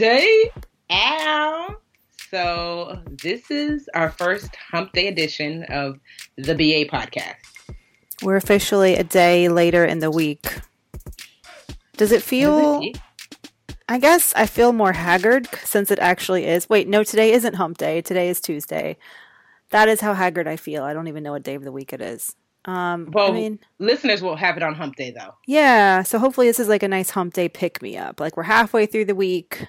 Day. Ow. So, this is our first Hump Day edition of the BA podcast. We're officially a day later in the week. Does it feel. I guess I feel more haggard since it actually is. Wait, no, today isn't hump day. Today is Tuesday. That is how haggard I feel. I don't even know what day of the week it is. Um, Well, I mean, listeners will have it on Hump Day, though. yeah. So hopefully this is like a nice hump day pick me up. Like we're halfway through the week.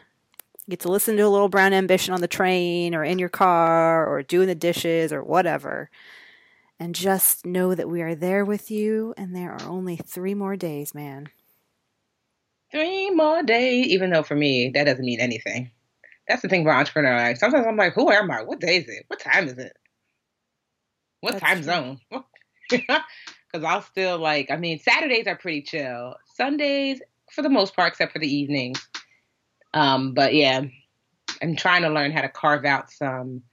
You get to listen to a little brown ambition on the train or in your car or doing the dishes or whatever. And just know that we are there with you and there are only three more days, man. Three more days, even though for me, that doesn't mean anything. That's the thing about entrepreneur life. Sometimes I'm like, who am I? What day is it? What time is it? What That's time zone? Because I'll still like, I mean, Saturdays are pretty chill. Sundays, for the most part, except for the evenings. Um, but yeah, I'm trying to learn how to carve out some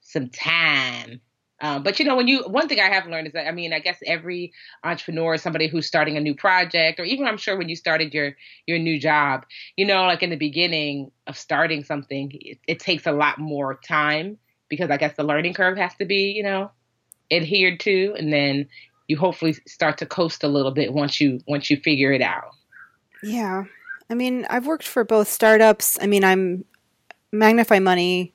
some time. Um, but you know, when you one thing I have learned is that I mean, I guess every entrepreneur somebody who's starting a new project, or even I'm sure when you started your your new job, you know, like in the beginning of starting something, it, it takes a lot more time because I guess the learning curve has to be, you know, adhered to, and then you hopefully start to coast a little bit once you once you figure it out. Yeah. I mean, I've worked for both startups. I mean, I'm Magnify Money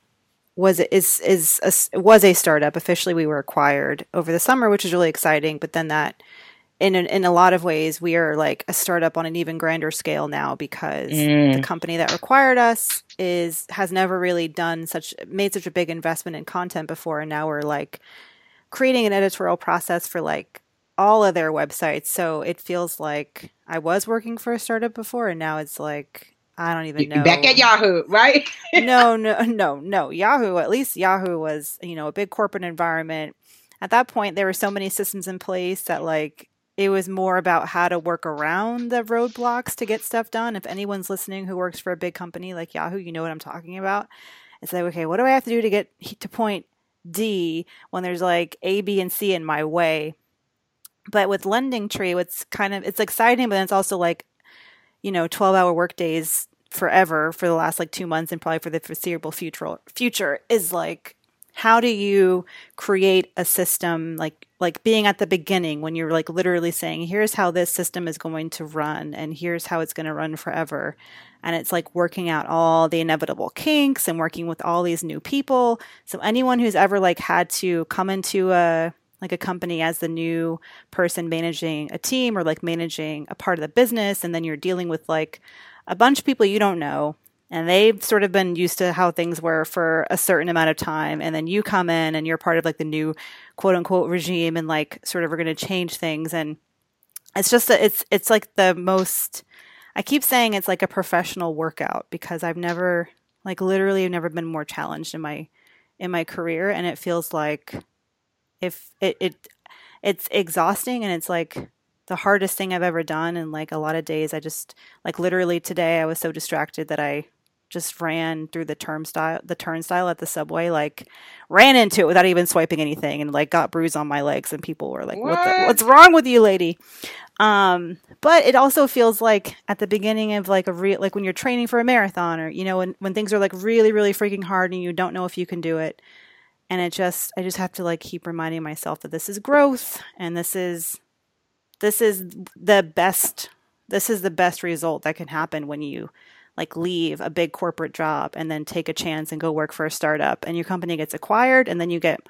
was is is a, was a startup. Officially, we were acquired over the summer, which is really exciting. But then that, in a, in a lot of ways, we are like a startup on an even grander scale now because Mm. the company that acquired us is has never really done such made such a big investment in content before, and now we're like creating an editorial process for like all of their websites. So it feels like I was working for a startup before, and now it's like I don't even know. Back at Yahoo, right? no, no, no, no. Yahoo, at least Yahoo was, you know, a big corporate environment. At that point, there were so many systems in place that, like, it was more about how to work around the roadblocks to get stuff done. If anyone's listening who works for a big company like Yahoo, you know what I'm talking about. It's like, okay, what do I have to do to get to point D when there's like A, B, and C in my way? But with Lending Tree, what's kind of it's exciting, but it's also like, you know, 12 hour work days forever for the last like two months and probably for the foreseeable future future is like how do you create a system like like being at the beginning when you're like literally saying here's how this system is going to run and here's how it's going to run forever. And it's like working out all the inevitable kinks and working with all these new people. So anyone who's ever like had to come into a like a company as the new person managing a team or like managing a part of the business and then you're dealing with like a bunch of people you don't know and they've sort of been used to how things were for a certain amount of time and then you come in and you're part of like the new quote unquote regime and like sort of are going to change things and it's just a, it's it's like the most I keep saying it's like a professional workout because I've never like literally I've never been more challenged in my in my career and it feels like if it, it it's exhausting and it's like the hardest thing I've ever done and like a lot of days. I just like literally today I was so distracted that I just ran through the turnstile the turnstile at the subway like ran into it without even swiping anything and like got bruise on my legs and people were like what the, what's wrong with you lady? Um but it also feels like at the beginning of like a real like when you're training for a marathon or you know when when things are like really really freaking hard and you don't know if you can do it and it just i just have to like keep reminding myself that this is growth and this is this is the best this is the best result that can happen when you like leave a big corporate job and then take a chance and go work for a startup and your company gets acquired and then you get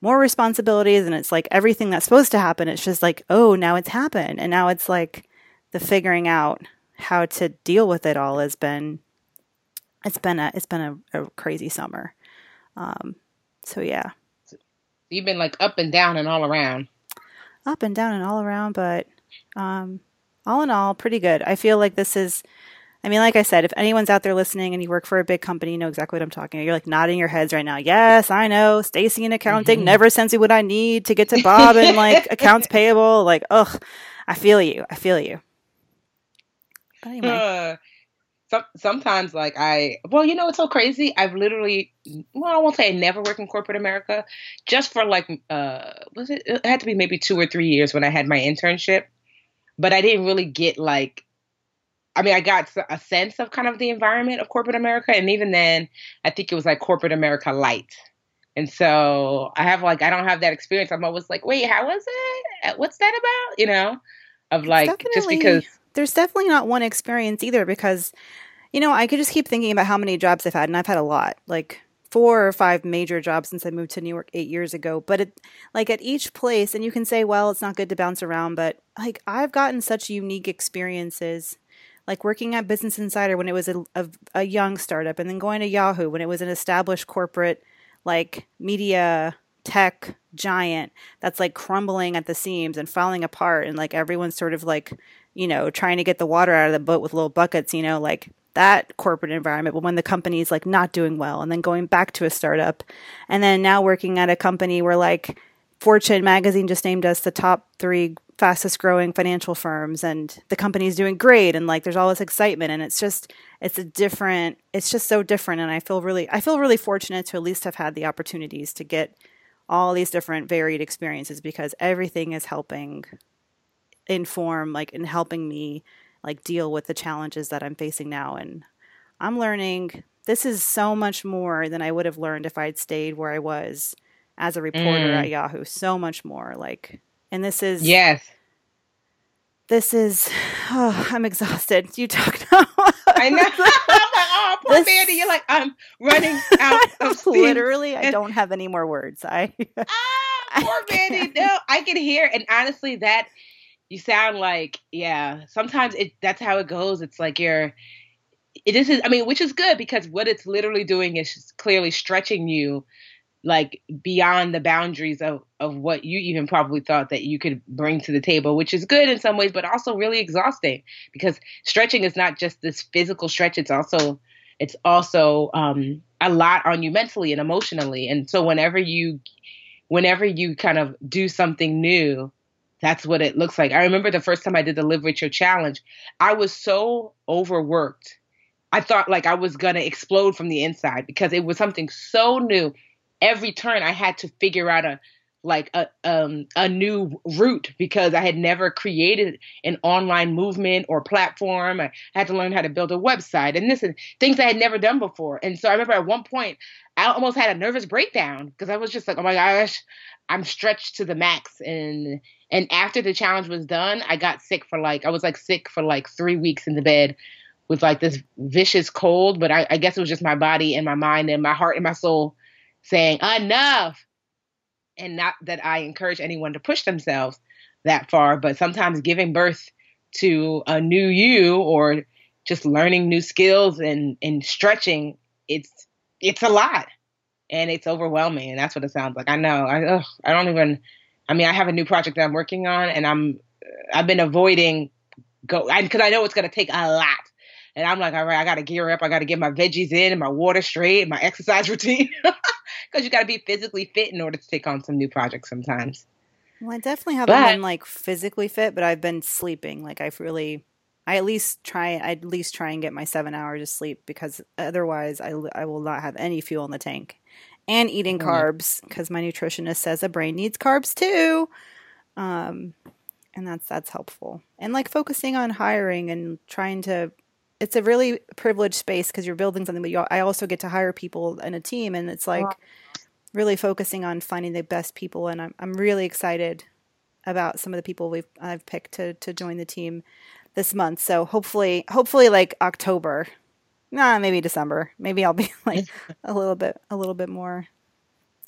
more responsibilities and it's like everything that's supposed to happen. It's just like oh now it's happened. And now it's like the figuring out how to deal with it all has been it's been a it's been a, a crazy summer. Um so yeah You've been like up and down and all around. up and down and all around, but um, all in all, pretty good. I feel like this is, I mean, like I said, if anyone's out there listening and you work for a big company, you know exactly what I'm talking about. You're like nodding your heads right now. Yes, I know. Stacy in accounting Mhm. never sends me what I need to get to Bob and like accounts payable. Like, ugh, I feel you. I feel you. But anyway, Uh, some, sometimes like I well, you know it's so crazy. I've literally well, I won't say I never worked in corporate America, just for like uh was it it had to be maybe two or three years when I had my internship. But I didn't really get like I mean, I got a sense of kind of the environment of corporate America, and even then, I think it was like corporate America light. And so I have like I don't have that experience. I'm always like, wait, how was it? What's that about? You know, of like just because there's definitely not one experience either because you know i could just keep thinking about how many jobs i've had and i've had a lot like four or five major jobs since i moved to new york eight years ago but it like at each place and you can say well it's not good to bounce around but like i've gotten such unique experiences like working at business insider when it was a, a, a young startup and then going to yahoo when it was an established corporate like media tech giant that's like crumbling at the seams and falling apart and like everyone's sort of like you know trying to get the water out of the boat with little buckets you know like that corporate environment but when the company's like not doing well and then going back to a startup. And then now working at a company where like fortune magazine just named us the top three fastest growing financial firms and the company's doing great and like there's all this excitement and it's just it's a different it's just so different and i feel really i feel really fortunate to at least have had the opportunities to get all these different varied experiences because everything is helping inform like in helping me like deal with the challenges that I'm facing now and I'm learning this is so much more than I would have learned if I'd stayed where I was as a reporter Mm. at Yahoo so much more like and this is yes. this is oh, I'm exhausted you talk now I know. I'm like, oh, poor This- Mandi. You're like, I'm running out of steam. literally I don't have any more words I Ah, I poor Mandi. No, I can hear. And honestly, that you sound like, yeah. Sometimes it that's how it goes. It's like you're. It is. I mean, which is good because what it's literally doing is clearly stretching you, like beyond the boundaries of of what you even probably thought that you could bring to the table, which is good in some ways, but also really exhausting because stretching is not just this physical stretch. It's also it's also um, a lot on you mentally and emotionally. And so whenever you whenever you kind of do something new, that's what it looks like. I remember the first time I did the Live Richer challenge, I was so overworked. I thought like I was gonna explode from the inside because it was something so new. Every turn I had to figure out a like a um a new route because I had never created an online movement or platform. I had to learn how to build a website and this and things I had never done before. And so I remember at one point I almost had a nervous breakdown because I was just like, oh my gosh, I'm stretched to the max. And and after the challenge was done, I got sick for like I was like sick for like three weeks in the bed with like this vicious cold. But I, I guess it was just my body and my mind and my heart and my soul saying enough. And not that I encourage anyone to push themselves that far, but sometimes giving birth to a new you or just learning new skills and and stretching, it's it's a lot and it's overwhelming and that's what it sounds like i know i ugh, i don't even i mean i have a new project that i'm working on and i'm i've been avoiding go because I, know it's going to take a lot and i'm like all right i got to gear up i got to get my veggies in and my water straight and my exercise routine because you got to be physically fit in order to take on some new projects sometimes Well, I definitely haven't But- been like physically fit, but I've been sleeping. Like I've really, I at least try, I at least try and get my seven hours of sleep because otherwise I, I will not have any fuel in the tank. And eating carbs because my nutritionist says a brain needs carbs too. Um, and that's that's helpful. And like focusing on hiring and trying to. It's a really privileged space because you're building something, but you, I also get to hire people in a team, and it's like really focusing on finding the best people and I'm I'm really excited about some of the people we've I've picked to to join the team this month. So hopefully, hopefully, like October, nah, maybe December. Maybe I'll be like a little bit, a little bit more,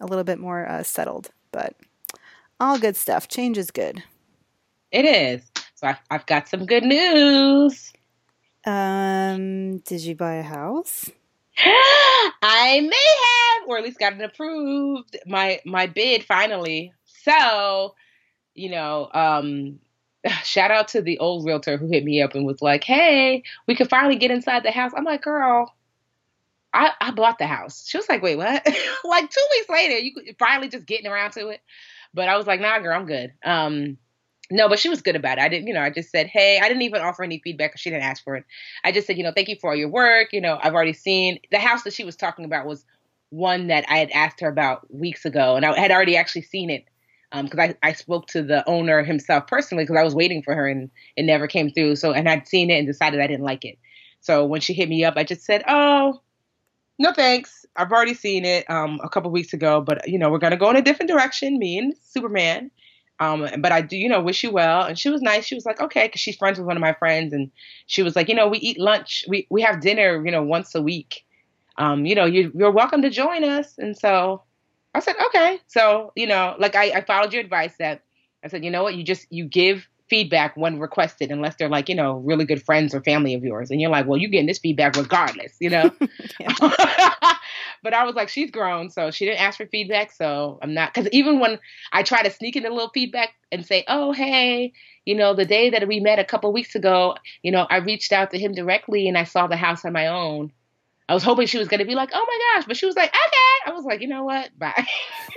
a little bit more uh, settled. But all good stuff. Change is good. It is. So I've, I've got some good news. Um, did you buy a house? I may have, or at least got it approved. My my bid finally. So, you know, um, shout out to the old realtor who hit me up and was like, "Hey, we could finally get inside the house." I'm like, "Girl, I, I bought the house." She was like, "Wait, what?" like two weeks later, you finally just getting around to it. But I was like, "Nah, girl, I'm good." Um, no, but she was good about it. I didn't, you know, I just said, hey, I didn't even offer any feedback because she didn't ask for it. I just said, you know, thank you for all your work. You know, I've already seen the house that she was talking about was one that I had asked her about weeks ago, and I had already actually seen it because um, I, I spoke to the owner himself personally because I was waiting for her and it never came through. So, and I'd seen it and decided I didn't like it. So when she hit me up, I just said, oh, no thanks. I've already seen it um, a couple weeks ago, but you know, we're gonna go in a different direction, me and Superman. Um, but I do, you know, wish you well. And she was nice. She was like, okay, because she's friends with one of my friends, and she was like, you know, we eat lunch, we we have dinner, you know, once a week. Um, you know, you, you're welcome to join us. And so I said, okay. So you know, like I, I followed your advice that I said, you know what, you just you give feedback when requested, unless they're like, you know, really good friends or family of yours. And you're like, well, you're getting this feedback regardless, you know? but I was like, she's grown, so she didn't ask for feedback. So I'm not, because even when I try to sneak in a little feedback and say, oh, hey, you know, the day that we met a couple weeks ago, you know, I reached out to him directly and I saw the house on my own. I was hoping she was going to be like, oh my gosh, but she was like, okay. I was like, you know what? Bye.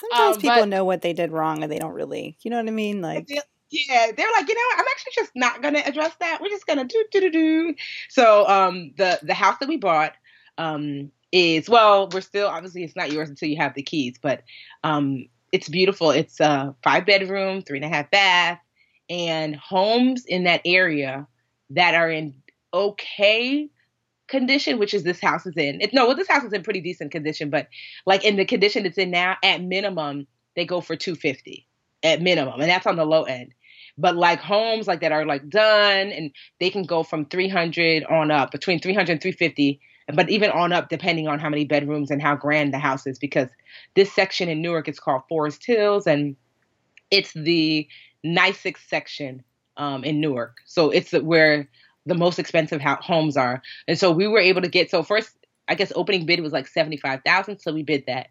Sometimes um, people but, know what they did wrong and they don't really, you know what I mean? Like, yeah, they're like, you know, I'm actually just not gonna address that. We're just gonna do do do do. So, um, the the house that we bought, um, is well, we're still obviously it's not yours until you have the keys, but um, it's beautiful. It's a five bedroom, three and a half bath, and homes in that area that are in okay condition, which is this house is in. It, no, well, this house is in pretty decent condition, but like in the condition it's in now, at minimum, they go for 250 at minimum, and that's on the low end. But like homes like that are like done, and they can go from 300 on up, between 300 and 350, but even on up, depending on how many bedrooms and how grand the house is, because this section in Newark is called Forest Hills, and it's the nicest section um, in Newark. So it's where the most expensive homes are. And so we were able to get so first I guess opening bid was like 75,000 so we bid that.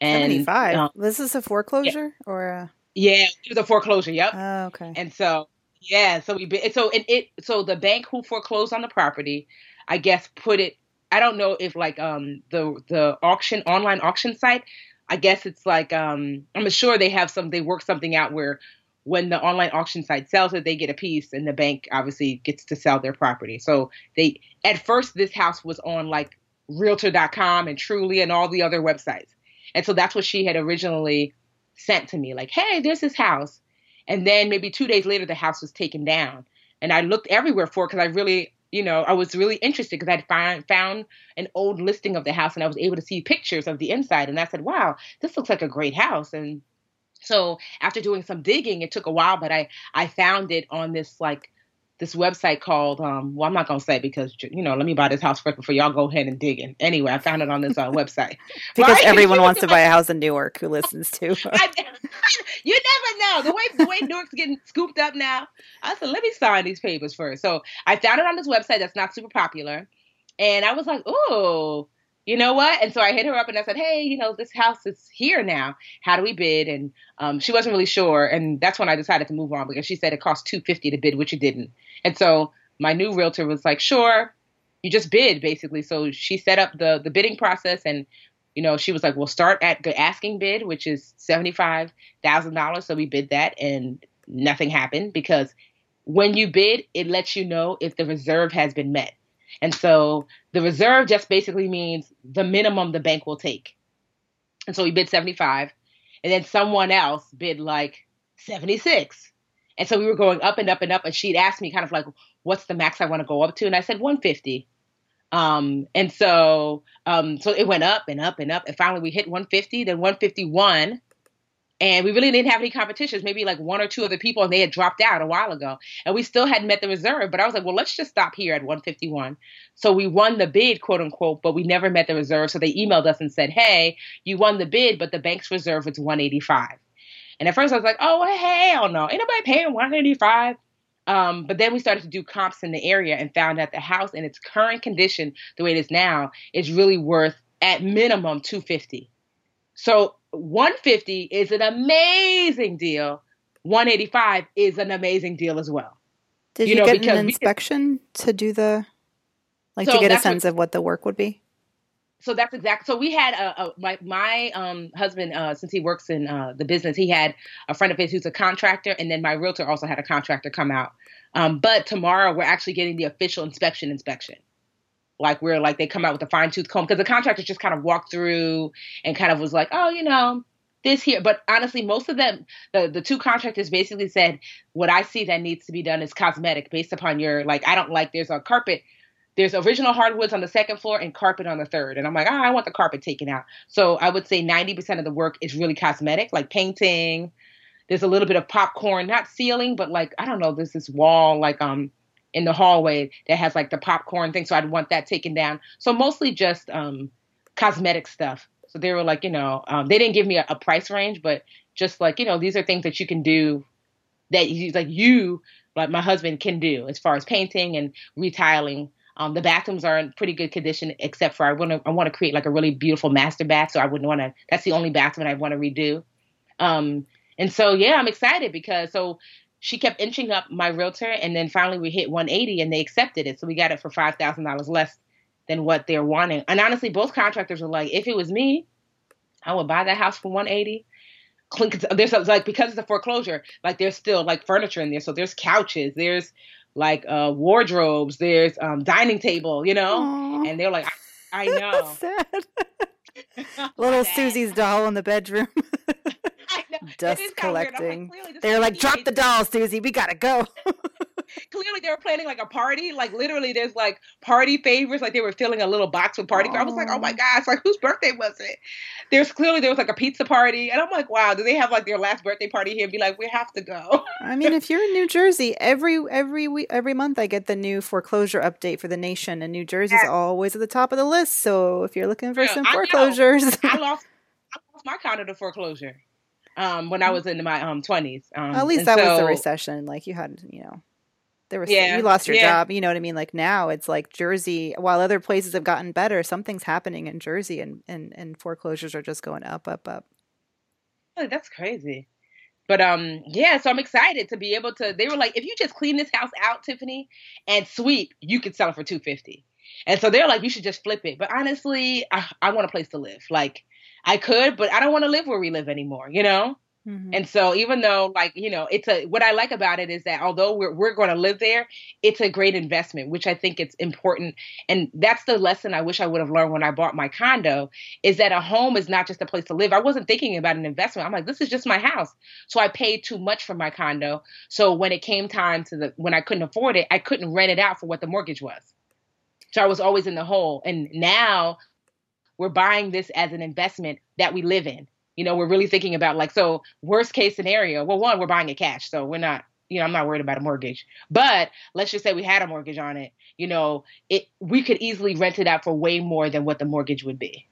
And 75. Um, this is a foreclosure yeah. or a... Yeah, it was a foreclosure, yep. Oh, okay. And so yeah, so we bid so and it so the bank who foreclosed on the property I guess put it I don't know if like um the the auction online auction site I guess it's like um I'm sure they have some they work something out where when the online auction site sells it, they get a piece, and the bank obviously gets to sell their property. So they, at first, this house was on like Realtor.com and Trulia and all the other websites, and so that's what she had originally sent to me, like, "Hey, there's this house," and then maybe two days later, the house was taken down, and I looked everywhere for it because I really, you know, I was really interested because I'd find, found an old listing of the house, and I was able to see pictures of the inside, and I said, "Wow, this looks like a great house," and so after doing some digging, it took a while, but I I found it on this like this website called um well I'm not gonna say because you know let me buy this house first before y'all go ahead and dig in. Anyway, I found it on this uh, website because right? everyone wants to buy a house in Newark who listens to. I, you never know the way the way Newark's getting scooped up now. I said let me sign these papers first. So I found it on this website that's not super popular, and I was like, oh you know what? And so I hit her up and I said, hey, you know, this house is here now. How do we bid? And um, she wasn't really sure, and that's when I decided to move on because she said it cost two fifty to bid, which it didn't. And so my new realtor was like, sure, you just bid basically. So she set up the the bidding process, and you know, she was like, we'll start at the asking bid, which is seventy five thousand dollars. So we bid that, and nothing happened because when you bid, it lets you know if the reserve has been met. And so the reserve just basically means the minimum the bank will take. And so we bid 75. And then someone else bid like 76. And so we were going up and up and up. And she'd asked me kind of like, what's the max I want to go up to? And I said 150. Um, and so um, so it went up and up and up. And finally we hit 150, then 151. And we really didn't have any competitions maybe like one or two other people and they had dropped out a while ago. And we still hadn't met the reserve but i was like well let's just stop here at 151 so we won the bid quote unquote but we never met the reserve. So they emailed us and said hey you won the bid but the bank's reserve was 185 and at first i was like oh hell no. Ain't nobody paying 185 um, but then we started to do comps in the area and found that the house in its current condition the way it is now is really worth at minimum 250 so 150 is an amazing deal. 185 is an amazing deal as well. Did you, you know, get an inspection to do the like so to get a sense what, of what the work would be? So that's exact. So we had a, a my my um, husband uh, since he works in uh, the business, he had a friend of his who's a contractor, and then my realtor also had a contractor come out. Um, but tomorrow we're actually getting the official inspection inspection like where like they come out with a fine tooth comb because the contractor just kind of walked through and kind of was like, oh, you know, this here. But honestly, most of them, the the two contractors basically said, what I see that needs to be done is cosmetic based upon your like. I don't like there's a carpet. There's original hardwoods on the second floor and carpet on the third. And I'm like, oh, I want the carpet taken out. So I would say 90% of the work is really cosmetic, like painting. There's a little bit of popcorn, not ceiling, but like, I don't know, there's this wall, like, um, in the hallway that has like the popcorn thing. So I'd want that taken down. So mostly just um, cosmetic stuff. So they were like, you know, um, they didn't give me a, a, price range, but just like, you know, these are things that you can do that you like you, like my husband can do as far as painting and retiling. Um, the bathrooms are in pretty good condition, except for I want to I want to create like a really beautiful master bath. So I wouldn't want to. That's the only bathroom I want to redo. Um, and so yeah, I'm excited because so she kept inching up my realtor, and then finally we hit 180, and they accepted it. So we got it for five thousand dollars less than what they're wanting. And honestly, both contractors were like, if it was me, I would buy that house for 180. There's like because it's a foreclosure, like there's still like furniture in there. So there's couches, there's like uh, wardrobes, there's um, dining table, you know. Aww. And they're like, I, I know. Little Susie's doll in the bedroom. dust collecting. Like, They're like, drop the doll, Susie. We gotta go. clearly, they were planning like a party. Like literally, there's like party favors. Like they were filling a little box with party. I was like, oh my gosh, like whose birthday was it? There's clearly there was like a pizza party, and I'm like, wow, do they have like their last birthday party here? And be like, we have to go. I mean, if you're in New Jersey, every every week, every month, I get the new foreclosure update for the nation, and New Jersey's yeah. always at the top of the list. So if you're looking for yeah, some foreclosures, I, I lost. My condo to the foreclosure um, when I mm. was in my um twenties. Um, At least that so, was the recession. Like you had, you know, there was yeah, you lost your yeah. job. You know what I mean? Like now it's like Jersey. While other places have gotten better, something's happening in Jersey, and and and foreclosures are just going up, up, up. Oh, that's crazy. But um, yeah. So I'm excited to be able to. They were like, if you just clean this house out, Tiffany, and sweep, you could sell it for two fifty. And so they're like, you should just flip it. But honestly, I, I want a place to live. Like I could, but I don't want to live where we live anymore, you know? Mm-hmm. And so even though like, you know, it's a what I like about it is that although we're we're going to live there, it's a great investment, which I think it's important. And that's the lesson I wish I would have learned when I bought my condo is that a home is not just a place to live. I wasn't thinking about an investment. I'm like, this is just my house. So I paid too much for my condo. So when it came time to the when I couldn't afford it, I couldn't rent it out for what the mortgage was. So I was always in the hole. And now we're buying this as an investment that we live in. You know, we're really thinking about like, so worst case scenario. Well, one, we're buying it cash, so we're not, you know, I'm not worried about a mortgage. But let's just say we had a mortgage on it. You know, it we could easily rent it out for way more than what the mortgage would be.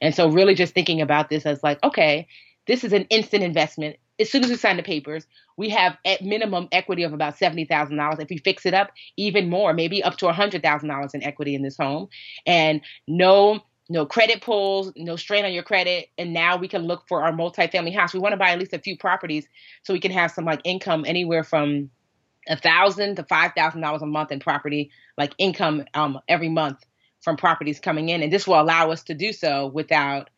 And so, really, just thinking about this as like, okay, this is an instant investment. As soon as we sign the papers, we have at minimum equity of about seventy thousand dollars. If we fix it up, even more, maybe up to hundred thousand dollars in equity in this home, and no no credit pulls, no strain on your credit. And now we can look for our multifamily house. We want to buy at least a few properties so we can have some like income anywhere from a thousand to five thousand dollars a month in property, like income um, every month from properties coming in. And this will allow us to do so without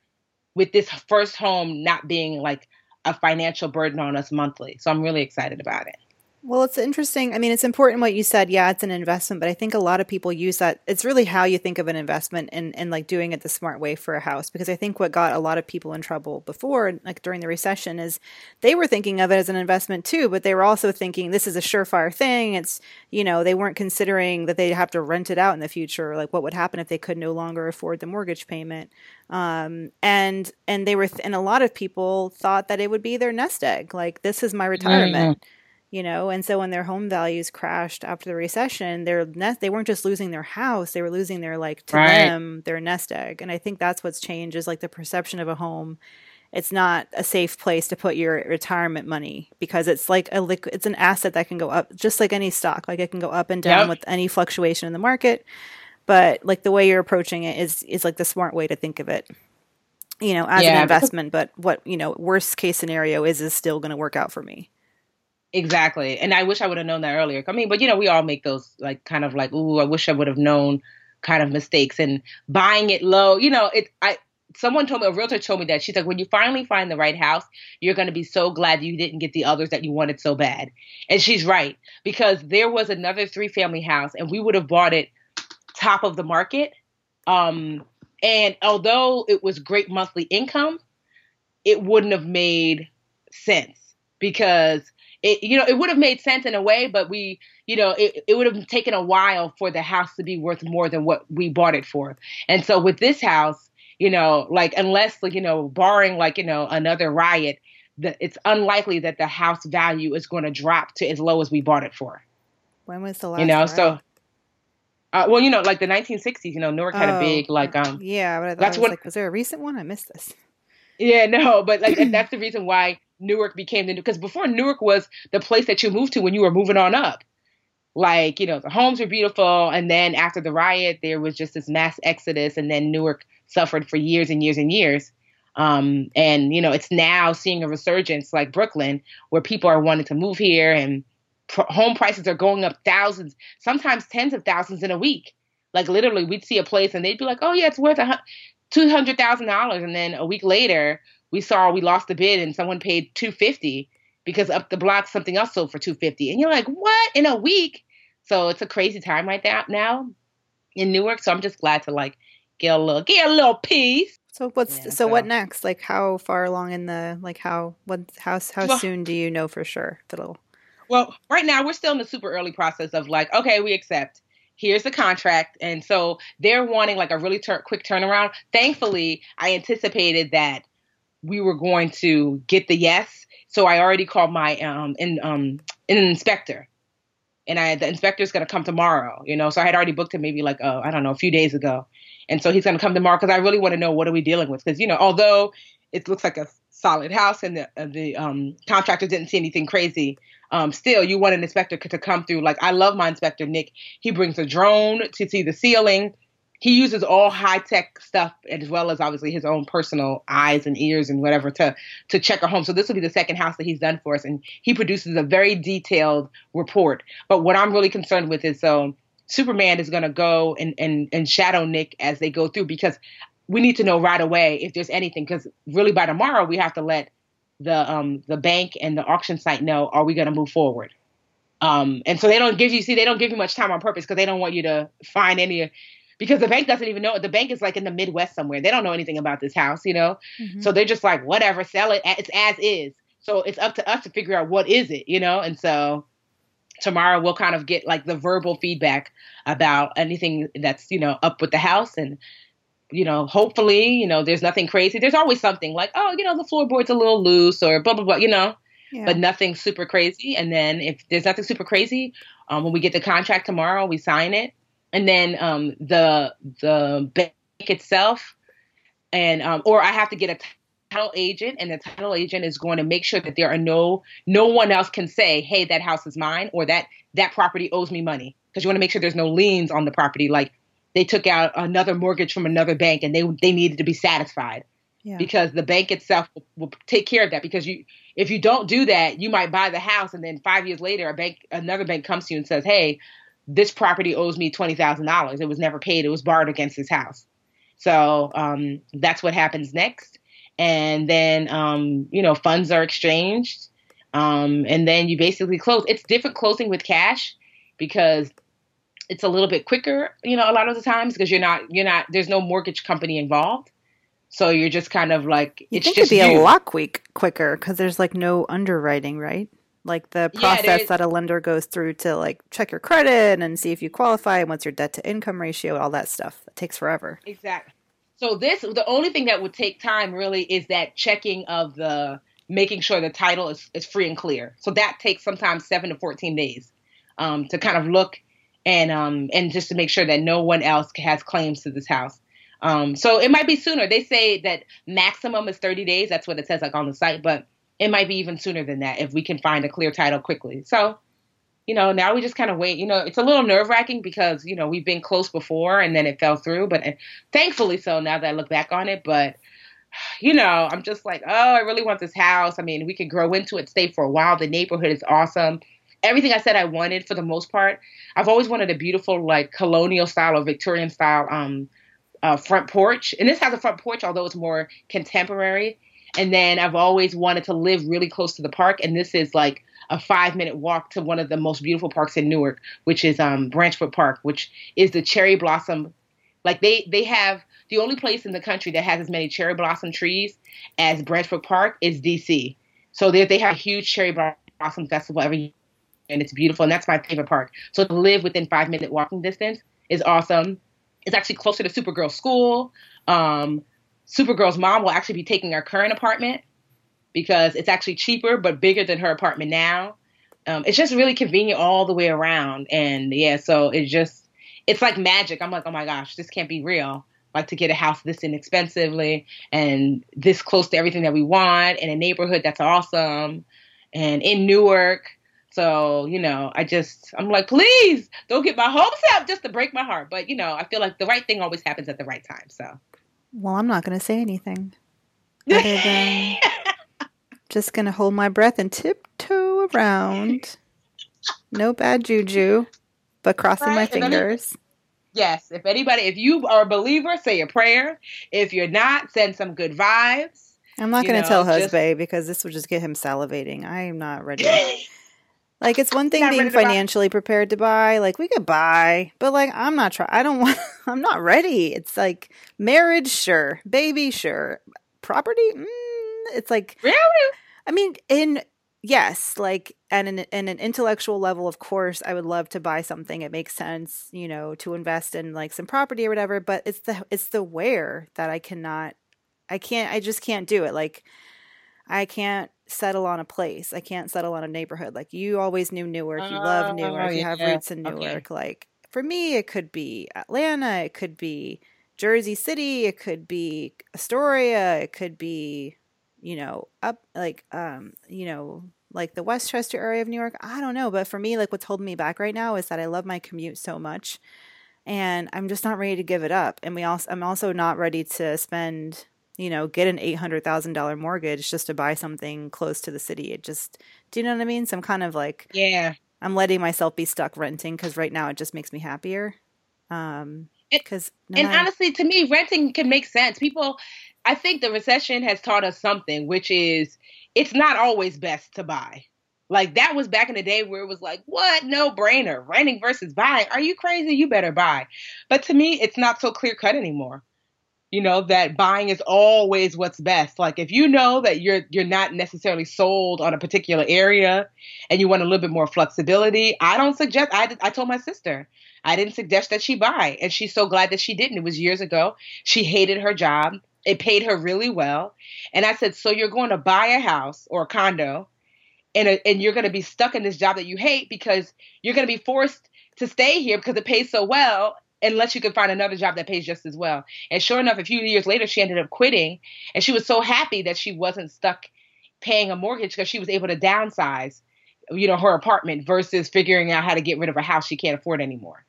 with this first home not being like a financial burden on us monthly. So I'm really excited about it. Well, it's interesting. I mean, it's important what you said. Yeah, it's an investment, but I think a lot of people use that. It's really how you think of an investment and, and like doing it the smart way for a house. Because I think what got a lot of people in trouble before, like during the recession, is they were thinking of it as an investment too, but they were also thinking this is a surefire thing. It's, you know, they weren't considering that they'd have to rent it out in the future. Like what would happen if they could no longer afford the mortgage payment. Um, and, and they were, th- and a lot of people thought that it would be their nest egg. Like this is my retirement. Mm-hmm you know? And so when their home values crashed after the recession their nest they weren't just losing their house they were losing their like to right. them their nest egg. And i think that's what's changed is like the perception of a home it's not a safe place to put your retirement money because it's like a liquid it's an asset that can go up just like any stock like it can go up and down yep. with any fluctuation in the market. But like the way you're approaching it is is like the smart way to think of it you know as yeah, an investment. But what you know worst case scenario is is still going to work out for me Exactly. And I wish I would have known that earlier. I mean, but you know, we all make those like kind of like, ooh, I wish I would have known kind of mistakes and buying it low. You know, it I someone told me a realtor told me that she's like when you finally find the right house you're going to be so glad you didn't get the others that you wanted so bad and she's right because there was another three family house and we would have bought it top of the market um and although it was great monthly income it wouldn't have made sense because it you know it would have made sense in a way but we you know it, it would have taken a while for the house to be worth more than what we bought it for and so with this house you know like unless like you know barring like you know another riot that it's unlikely that the house value is going to drop to as low as we bought it for when was the last you know riot? so uh, well, you know, like the 1960s, you know, Newark had oh, a big like um. Yeah, but that's was what. Like, was there a recent one? I missed this. Yeah, no, but like that's the reason why Newark became the new because before Newark was the place that you moved to when you were moving on up. Like, you know, the homes were beautiful. And then after the riot, there was just this mass exodus. And then Newark suffered for years and years and years. Um, and, you know, it's now seeing a resurgence like Brooklyn where people are wanting to move here and pr- home prices are going up thousands, sometimes tens of thousands in a week. Like literally, we'd see a place and they'd be like, oh, yeah, it's worth a $200,000. And then a week later, we saw we lost the bid and someone paid 250 because up the block something else sold for 250 and you're like what? In a week? So it's a crazy time right now now in newark. So i'm just glad to like get a little get a little piece so what's yeah, so, so, what next? Like how far along in the like how what how how well, soon do you know for sure that'll well right now we're still in the super early process of like okay we accept. Here's the contract. And so they're wanting like a really ter- quick turnaround. Thankfully i anticipated that we were going to get the yes. So I already called my um in um an inspector. And I the inspector's gonna come tomorrow, you know. So I had already booked him maybe like uh, I don't know a few days ago, and so he's gonna come tomorrow because I really want to know what are we dealing with because you know although it looks like a solid house and the uh, the um, contractor didn't see anything crazy, um, still you want an inspector to come through. Like I love my inspector Nick. He brings a drone to see the ceiling he uses all high tech stuff as well as obviously his own personal eyes and ears and whatever to to check a home. So this will be the second house that he's done for us, and he produces a very detailed report. But what I'm really concerned with is um, Superman is going to go and, and and shadow Nick as they go through because we need to know right away if there's anything because really by tomorrow we have to let the um the bank and the auction site know are we going to move forward. Um, and so they don't give you see they don't give you much time on purpose because they don't want you to find any because the bank doesn't even know. The bank is like in the Midwest somewhere. They don't know anything about this house, you know. Mm-hmm. So they're just like, whatever, sell it. It's as is. So it's up to us to figure out what is it, you know. And so tomorrow we'll kind of get like the verbal feedback about anything that's you know up with the house and you know hopefully you know there's nothing crazy there's always something like oh you know the floorboard's a little loose or blah blah blah you know yeah. but nothing super crazy and then if there's nothing super crazy um, when we get the contract tomorrow we sign it and then um, the the bank itself, and um, or I have to get a title agent, and the title agent is going to make sure that there are no no one else can say, "Hey, that house is mine," or that that property owes me money, because you want to make sure there's no liens on the property, like they took out another mortgage from another bank and they they needed to be satisfied. Yeah. Because the bank itself will, will take care of that. Because you, if you don't do that, you might buy the house, and then five years later, a bank, another bank comes to you and says, "Hey, this property owes me twenty thousand dollars. It was never paid. It was borrowed against his house. So um, that's what happens next. And then um, you know funds are exchanged. Um, and then you basically close. It's different closing with cash because it's a little bit quicker, you know, a lot of the times because you're not you're not there's no mortgage company involved. So you're just kind of like You it's think just it'd be you. a lot quick quicker because there's like no underwriting, right? Like the process there's- that a lender goes through to like check your credit and see if you qualify and what's your debt to income ratio, all that stuff. It takes forever. Exactly. So this the only thing that would take time really is that checking of the making sure the title is, is free and clear. So that takes sometimes seven to fourteen days um, to kind of look and um, and just to make sure that no one else has claims to this house. Um, so it might be sooner. They say that maximum is thirty days. That's what it says like on the site, but it might be even sooner than that if we can find a clear title quickly. So you know, now we just kind of wait. You know, it's a little nerve wracking because, you know, we've been close before and then it fell through, but thankfully so now that I look back on it. But, you know, I'm just like, oh, I really want this house. I mean, we could grow into it, stay for a while. The neighborhood is awesome. Everything I said I wanted for the most part. I've always wanted a beautiful, like, colonial style or Victorian style um, uh, front porch. And this has a front porch, although it's more contemporary. And then I've always wanted to live really close to the park. And this is like, a five minute walk to one of the most beautiful parks in Newark, which is um, Branch Brook Park, which is the cherry blossom. Like they they have the only place in the country that has as many cherry blossom trees as Branch Brook Park is DC. So they they have a huge cherry blossom festival every year, and it's beautiful. And that's my favorite park. So to live within five minute walking distance is awesome. It's actually closer to Supergirl school. Um, Supergirl's mom will actually be taking our current apartment because it's actually cheaper but bigger than her apartment now. Um, it's just really convenient all the way around, and yeah, so it's just it's like magic. I'm like, oh my gosh, this can't be real. Like to get a house this inexpensively and this close to everything that we want in a neighborhood that's awesome and in Newark. So, you know, I just, I'm like, please don't get my hopes up just to break my heart. But, you know, I feel like the right thing always happens at the right time. So, Well, I'm not going to say anything. Other than just going to hold my breath and tiptoe around. No bad juju, but crossing my Right, it- fingers. Yes, if anybody, if you are a believer, say a prayer. If you're not, send some good vibes. I'm not going to tell just- because this would just get him salivating. I am not ready. Like it's one thing being financially prepared to buy. Like we could buy, but like I'm not trying. I don't want. I'm not ready. It's like marriage, sure. Baby, sure. Property, mm, it's like. Really? I mean, in yes, like at an in an intellectual level, of course, I would love to buy something. It makes sense, you know, to invest in like some property or whatever. But it's the it's the where that I cannot. I can't. I just can't do it. Like I can't settle on a place. I can't settle on a neighborhood. Like you always knew Newark. You love Oh, Newark. You have roots in Okay. Newark. Like for me, it could be Atlanta. It could be Jersey City. It could be Astoria. It could be, you know, up like um, you know, like the Westchester area of New York. I don't know, but for me, like what's holding me back right now is that I love my commute so much, and I'm just not ready to give it up. And we also, I'm also not ready to spend, you know, get an eight hundred thousand dollar mortgage just to buy something close to the city. It just, do you know what I mean? So I'm kind of like, Yeah. I'm letting myself be stuck renting because right now it just makes me happier. Um, because no and matter- honestly, to me, renting can make sense. People, I think the recession has taught us something, which is it's not always best to buy. Like that was back in the day where it was like, what? No brainer. Renting versus buying. Are you crazy? You better buy. But to me, it's not so clear cut anymore. You know, that buying is always what's best. Like if you know that you're you're not necessarily sold on a particular area and you want a little bit more flexibility, I don't suggest I I told my sister, I didn't suggest that she buy. And she's so glad that she didn't. It was years ago. She hated her job. It paid her really well. And I said, So you're going to buy a house or a condo and, a, and you're going to be stuck in this job that you hate because you're going to be forced to stay here because it pays so well unless you can find another job that pays just as well. And sure enough, a few years later, she ended up quitting. And she was so happy that she wasn't stuck paying a mortgage because she was able to downsize, you know, her apartment versus figuring out how to get rid of a house she can't afford anymore.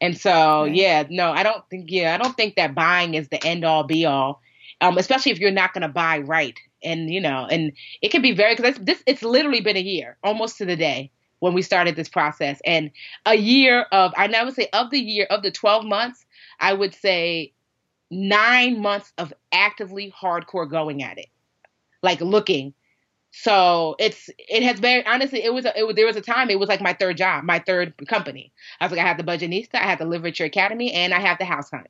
And so, Right. yeah, no, I don't think, yeah, I don't think that buying is the end all be all, um, especially if you're not going to buy right. And, you know, and it can be very, because this, it's literally been a year, almost to the day when we started this process. And a year of, and I would say of the year, of the 12 months, I would say nine months of actively hardcore going at it, like looking, So it's it has been honestly it was a, it was there was a time it was like my third job my third company I was like I have the Budgetnista I have the Live Richer Academy and I have the house hunt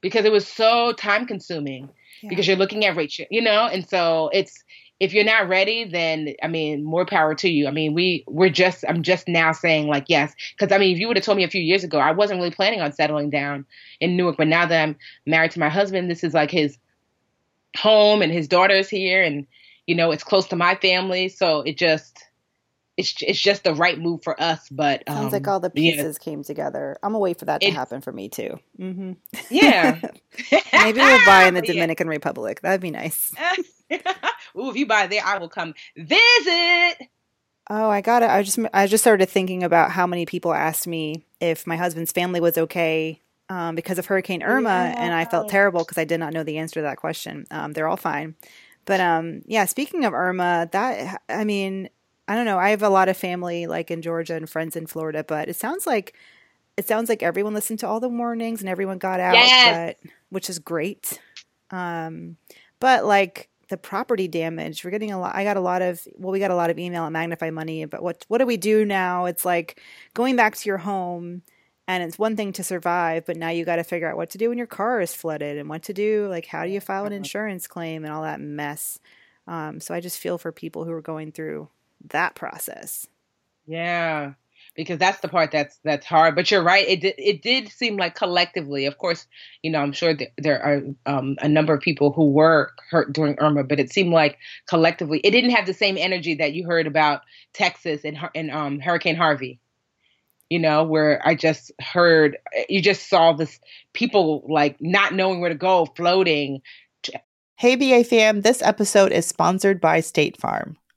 because it was so time consuming yeah. because you're looking at Rachel you know and so it's if you're not ready, then I mean, more power to you. I mean, we we're just I'm just now saying like yes, because I mean, if you would have told me a few years ago, I wasn't really planning on settling down in Newark, but now that I'm married to my husband, this is like his home, and his daughter's here, and you know, it's close to my family, so it just it's it's just the right move for us. But sounds um, like all the pieces yeah. came together. I'm gonna wait for that to it, happen for me too. Mm-hmm. Yeah, maybe we'll buy in the Dominican yeah. Republic. That'd be nice. Ooh, if you buy there, I will come visit. Oh, I got it. I just I just started thinking about how many people asked me if my husband's family was okay um, because of Hurricane Irma, yeah. and I felt terrible because I did not know the answer to that question. Um, they're all fine, but um, yeah. Speaking of Irma, that I mean, I don't know. I have a lot of family like in Georgia and friends in Florida, but it sounds like it sounds like everyone listened to all the warnings and everyone got out, yes. but which is great. Um, but like the property damage. We're getting a lot. I got a lot of well, we got a lot of email at Magnify Money, but what what do we do now? It's like going back to your home, and it's one thing to survive, but now you got to figure out what to do when your car is flooded and what to do. Like how do you file an uh-huh. insurance claim and all that mess. Um, so I just feel for people who are going through that process. Yeah, because that's the part that's that's hard. But you're right. It did it did seem like collectively. Of course, you know I'm sure there are um, a number of people who were hurt during Irma, but it seemed like collectively it didn't have the same energy that you heard about Texas and and um, Hurricane Harvey. You know, where I just heard you just saw this people like not knowing where to go, floating. Hey BA fam, this episode is sponsored by State Farm.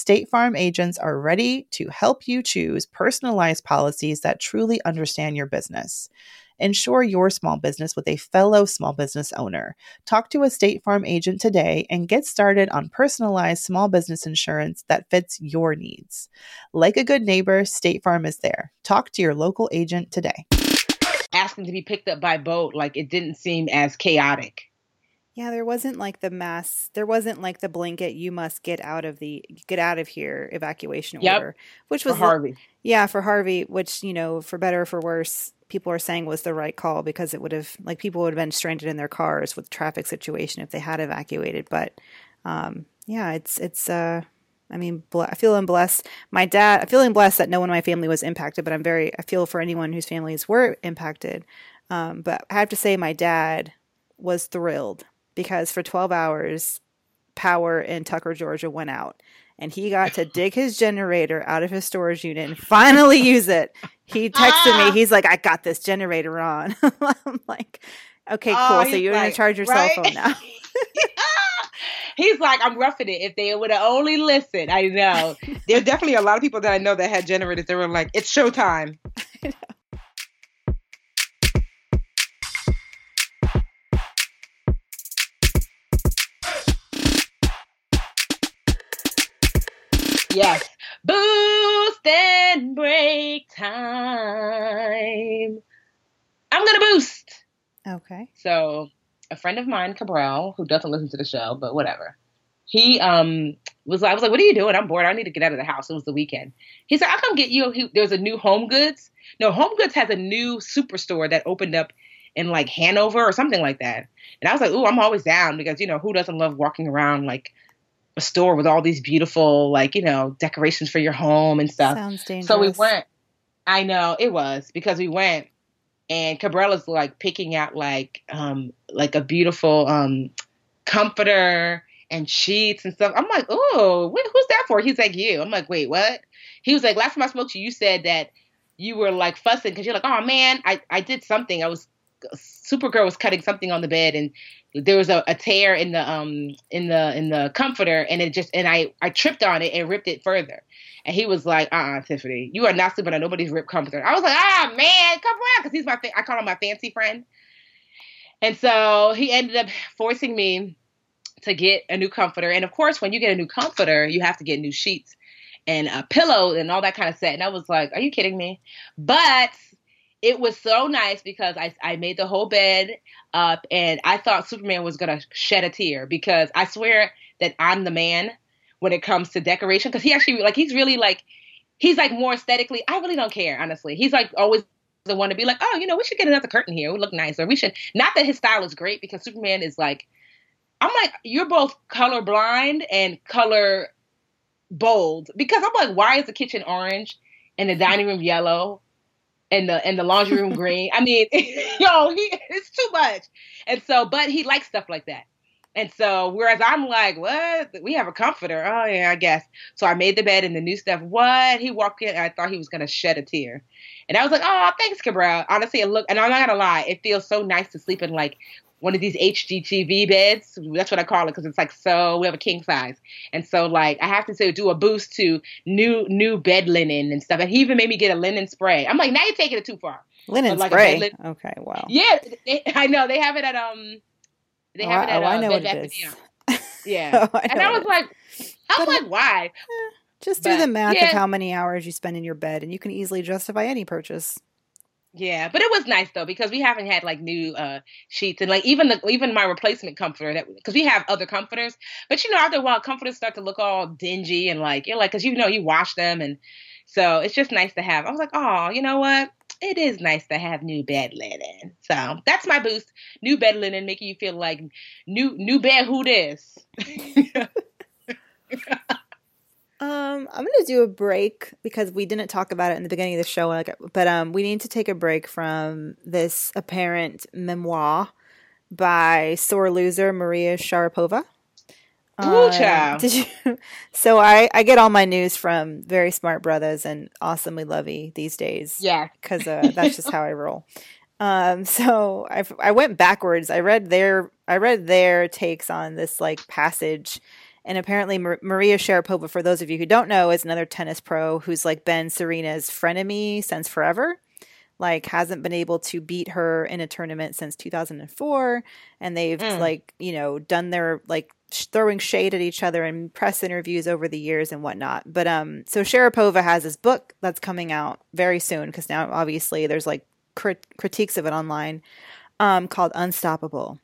State Farm agents are ready to help you choose personalized policies that truly understand your business. Insure your small business with a fellow small business owner. Talk to a State Farm agent today and get started on personalized small business insurance that fits your needs. Like a good neighbor, State Farm is there. Talk to your local agent today. Asking to be picked up by boat, like it didn't seem as chaotic. Yeah, there wasn't like the mass. There wasn't like the blanket. You must get out of the get out of here evacuation yep. order, which was for Harvey. yeah, for Harvey, which you know, for better or for worse, people are saying was the right call because it would have like people would have been stranded in their cars with traffic situation if they had evacuated. But um, yeah, it's it's. uh I mean, I feel blessed. My dad, I'm feeling blessed that no one in my family was impacted, but I'm very, I feel for anyone whose families were impacted. Um, but I have to say, my dad was thrilled because for 12 hours, power in Tucker, Georgia went out. And he got to dig his generator out of his storage unit and finally use it. He texted me. Ah. He's like, I got this generator on. I'm like, okay, oh, cool. Oh, so you're like, going to charge your right? cell phone now. he's like, I'm roughing it. If they would have only listened, I know. There's definitely a lot of people that I know that had generators. They were like, it's showtime. Yes. Boost and break time. I'm going to boost. Okay. So, a friend of mine, Cabral, who doesn't listen to the show, but whatever, he um was I was like, "What are you doing? I'm bored. I need to get out of the house." It was the weekend. He said, "I'll come get you." He, there's a new Home Goods. No, Home Goods has a new superstore that opened up in like Hanover or something like that. And I was like, "Ooh, I'm always down because you know who doesn't love walking around like a store with all these beautiful, like, you know, decorations for your home and stuff. Sounds dangerous. So we went. I know it was because we went and Cabrella's like picking out like um like a beautiful um comforter and sheets and stuff. I'm like, oh, who's that for? He's like, you. I'm like, wait, what? He was like, last time I spoke to you, you said that you were like fussing because you're like, oh man, I, I did something. I was Supergirl was cutting something on the bed and there was a, a tear in the um in the in the comforter and it just and I I tripped on it and ripped it further. And he was like, uh uh Tiffany, you are not sleeping on nobody's ripped comforter. I was like, ah, man, come around Because he's my, fa- I call him my fancy friend. And so he ended up forcing me to get a new comforter. And of course, when you get a new comforter, you have to get new sheets and a pillow and all that kind of set. And I was like, are you kidding me? But it was so nice because I, I made the whole bed up and I thought Superman was going to shed a tear because I swear that I'm the man when it comes to decoration because he actually like he's really like he's like more aesthetically I really don't care honestly. He's like always the one to be like oh you know we should get another curtain here. It would look nicer. We should not that his style is great because Superman is like I'm like you're both color blind and color bold because I'm like why is the kitchen orange and the dining room yellow and the and the laundry room green. I mean, yo, he it's too much. And so, but he likes stuff like that. And so, whereas I'm like, what? We have a comforter. Oh yeah, I guess. So I made the bed and the new stuff. What? He walked in. I thought he was gonna shed a tear, and I was like, oh, thanks, Cabral. Honestly, it look, and I'm not gonna lie, it feels so nice to sleep in like one of these HGTV beds. That's what I call it because it's like so. We have a king size, and so like I have to say do a boost to new new bed linen and stuff. And he even made me get a linen spray. I'm like, now you're taking it too far. Linen like spray. Linen- okay, wow. Yeah, they, I know they have it at um. They have oh, it at oh, uh, I know Bed Bath Yeah, oh, I and I was like, I was like, why? Eh, just do the math yeah. of how many hours you spend in your bed, and you can easily justify any purchase. Yeah, but it was nice though because we haven't had like new uh sheets and like even the even my replacement comforter that because we have other comforters, but you know after a while comforters start to look all dingy and like you're like because you know you wash them and so it's just nice to have. I was like, oh, you know what? It is nice to have new bed linen. So that's my boost. New bed linen making you feel like new new bed who this. Um, I'm gonna do a break because we didn't talk about it in the beginning of the show, but um, we need to take a break from this apparent memoir by sore loser Maria Sharapova. Ooh, um, did you? So I I get all my news from Very Smart Brothas and Awesomely Luvvie these days. Yeah, because uh, that's just how I roll. Um, so I I went backwards. I read their I read their takes on this like passage and apparently, Maria Sharapova, for those of you who don't know, is another tennis pro who's like been Serena's frenemy since forever. Like, hasn't been able to beat her in a tournament since 2004. And they've, mm. like, you know, done their, like, throwing shade at each other in press interviews over the years and whatnot. But, um, so Sharapova has this book that's coming out very soon because now, obviously, there's like crit- critiques of it online um, called Unstoppable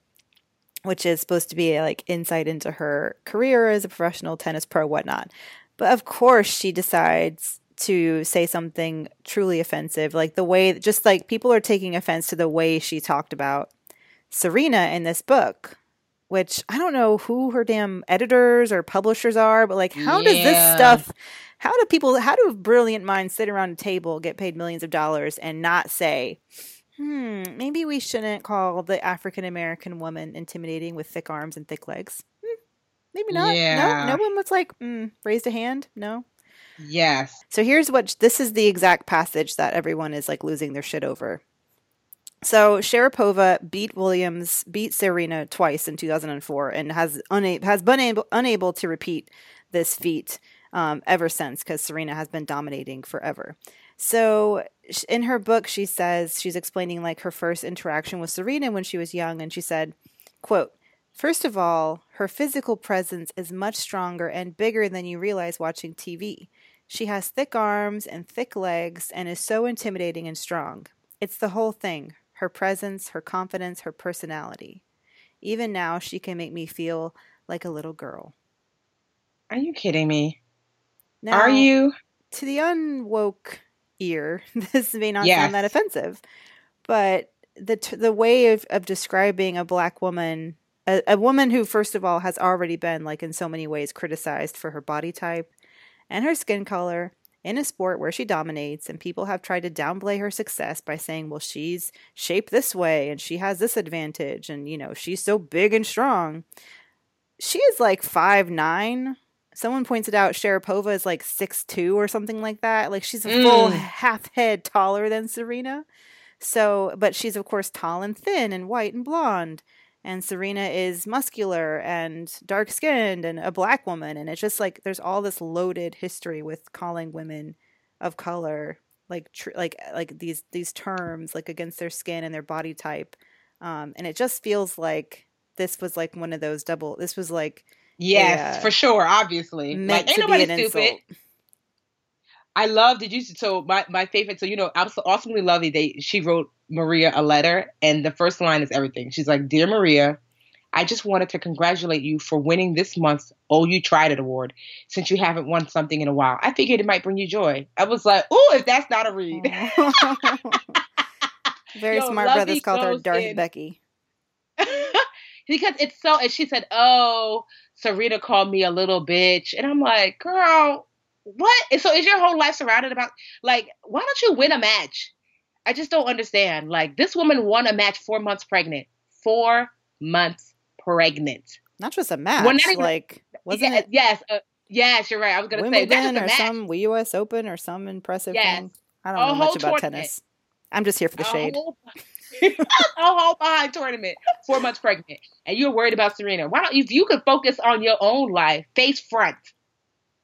which is supposed to be like insight into her career as a professional tennis pro, whatnot. But of course, she decides to say something truly offensive, like the way, just like people are taking offense to the way she talked about Serena in this book, which I don't know who her damn editors or publishers are, but like, how yeah. does this stuff, how do people, how do brilliant minds sit around a table, get paid millions of dollars, and not say, Hmm, maybe we shouldn't call the African American woman intimidating with thick arms and thick legs. Hmm, maybe not. Yeah. No, no one was like, mm, raised a hand. No. Yes. So here's what this is the exact passage that everyone is like losing their shit over. So Sharapova beat Williams, beat Serena twice in 2004, and has una- has been able unable to repeat this feat um, ever since because Serena has been dominating forever. So in her book, she says she's explaining like her first interaction with Serena when she was young, and she said, "quote First of all, her physical presence is much stronger and bigger than you realize watching TV. She has thick arms and thick legs and is so intimidating and strong. It's the whole thing her presence, her confidence, her personality. Even now, she can make me feel like a little girl. Are you kidding me? Now, Are you? To the unwoke ear, this may not yes. sound that offensive, but the t- the way of, of describing a black woman, a, a woman who first of all has already been like in so many ways criticized for her body type and her skin color in a sport where she dominates and people have tried to downplay her success by saying well she's shaped this way and she has this advantage and you know she's so big and strong she is like five nine someone pointed out Sharapova is like six two or something like that. Like she's a mm. full half head taller than Serena. So, but she's of course tall and thin and white and blonde. and Serena is muscular and dark skinned and a black woman. And it's just like there's all this loaded history with calling women of color like tr- like like these these terms like against their skin and their body type. Um, and it just feels like this was like one of those double. This was like yes, uh, for sure, obviously. Like ain't nobody stupid. Insult. I love. Did you? So my my favorite. So you know, awesomely Luvvie. They she wrote Maria a letter, and the first line is everything. She's like, "Dear Maria, I just wanted to congratulate you for winning this month's Oh You Tried It award. Since you haven't won something in a while, I figured it might bring you joy. I was like, "Oh, if that's not a read." Very Yo, smart brothers called her Darth in. Becky. because it's so. And she said, "Oh, Serena called me a little bitch," and I'm like, "Girl." What? So is your whole life surrounded about like why don't you win a match? I just don't understand. Like this woman won a match four months pregnant. Four months pregnant. Not just a match. Well, even, like wasn't it? Yes. Uh, yes, you're right. I was gonna Wimbledon say or some U.S. Open or some impressive yes. thing. I don't a know much about tournament. tennis. I'm just here for the a shade. Whole, a whole behind tournament, four months pregnant, and you're worried about Serena. Why don't if you could focus on your own life, face front?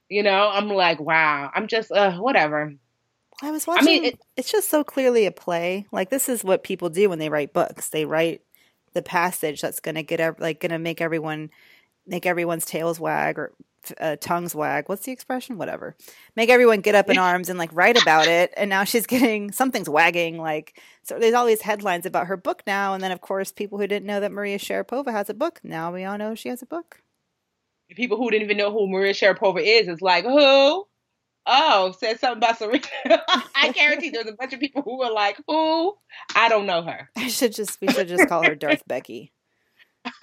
You know, I'm like, wow. I'm just uh, whatever. I was watching. I mean, it, it's just so clearly a play. Like this is what people do when they write books. They write the passage that's going to get like going to make everyone make everyone's tails wag or uh, tongues wag. What's the expression? Whatever. Make everyone get up in arms and like write about it. And now she's getting something's wagging. Like so, there's all these headlines about her book now. And then of course, people who didn't know that Maria Sharapova has a book now we all know she has a book people who didn't even know who Maria Sharapova is is like, who? Oh, said something about Serena. I guarantee there's a bunch of people who were like, who? I don't know her. I should just we should just call her Darth Becky.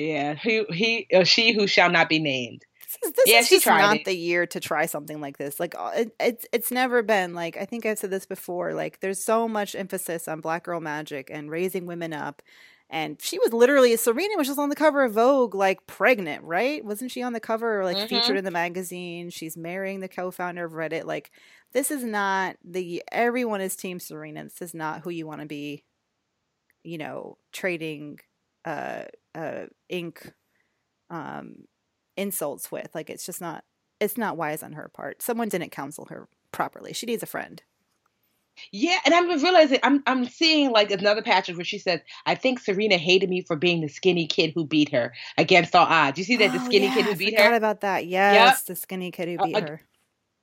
yeah, he he or she who shall not be named. This, this yeah, is just not it. the year to try something like this. Like uh, it, it's it's never been like I think I've said this before. Like there's so much emphasis on Black Girl Magic and raising women up, and she was literally Serena which was just on the cover of Vogue, like pregnant, right? Wasn't she on the cover or like mm-hmm. featured in the magazine? She's marrying the co-founder of Reddit. Like, this is not the everyone is Team Serena. This is not who you want to be. You know, trading uh uh ink um insults with. Like, it's just not. It's not wise on her part. Someone didn't counsel her properly. She needs a friend. Yeah, and I'm realizing I'm I'm seeing like another passage where she says, "I think Serena hated me for being the skinny kid who beat her against all odds." You see that oh, the skinny yeah, kid who beat I her? about that. Yes, yep. the skinny kid who beat uh, her.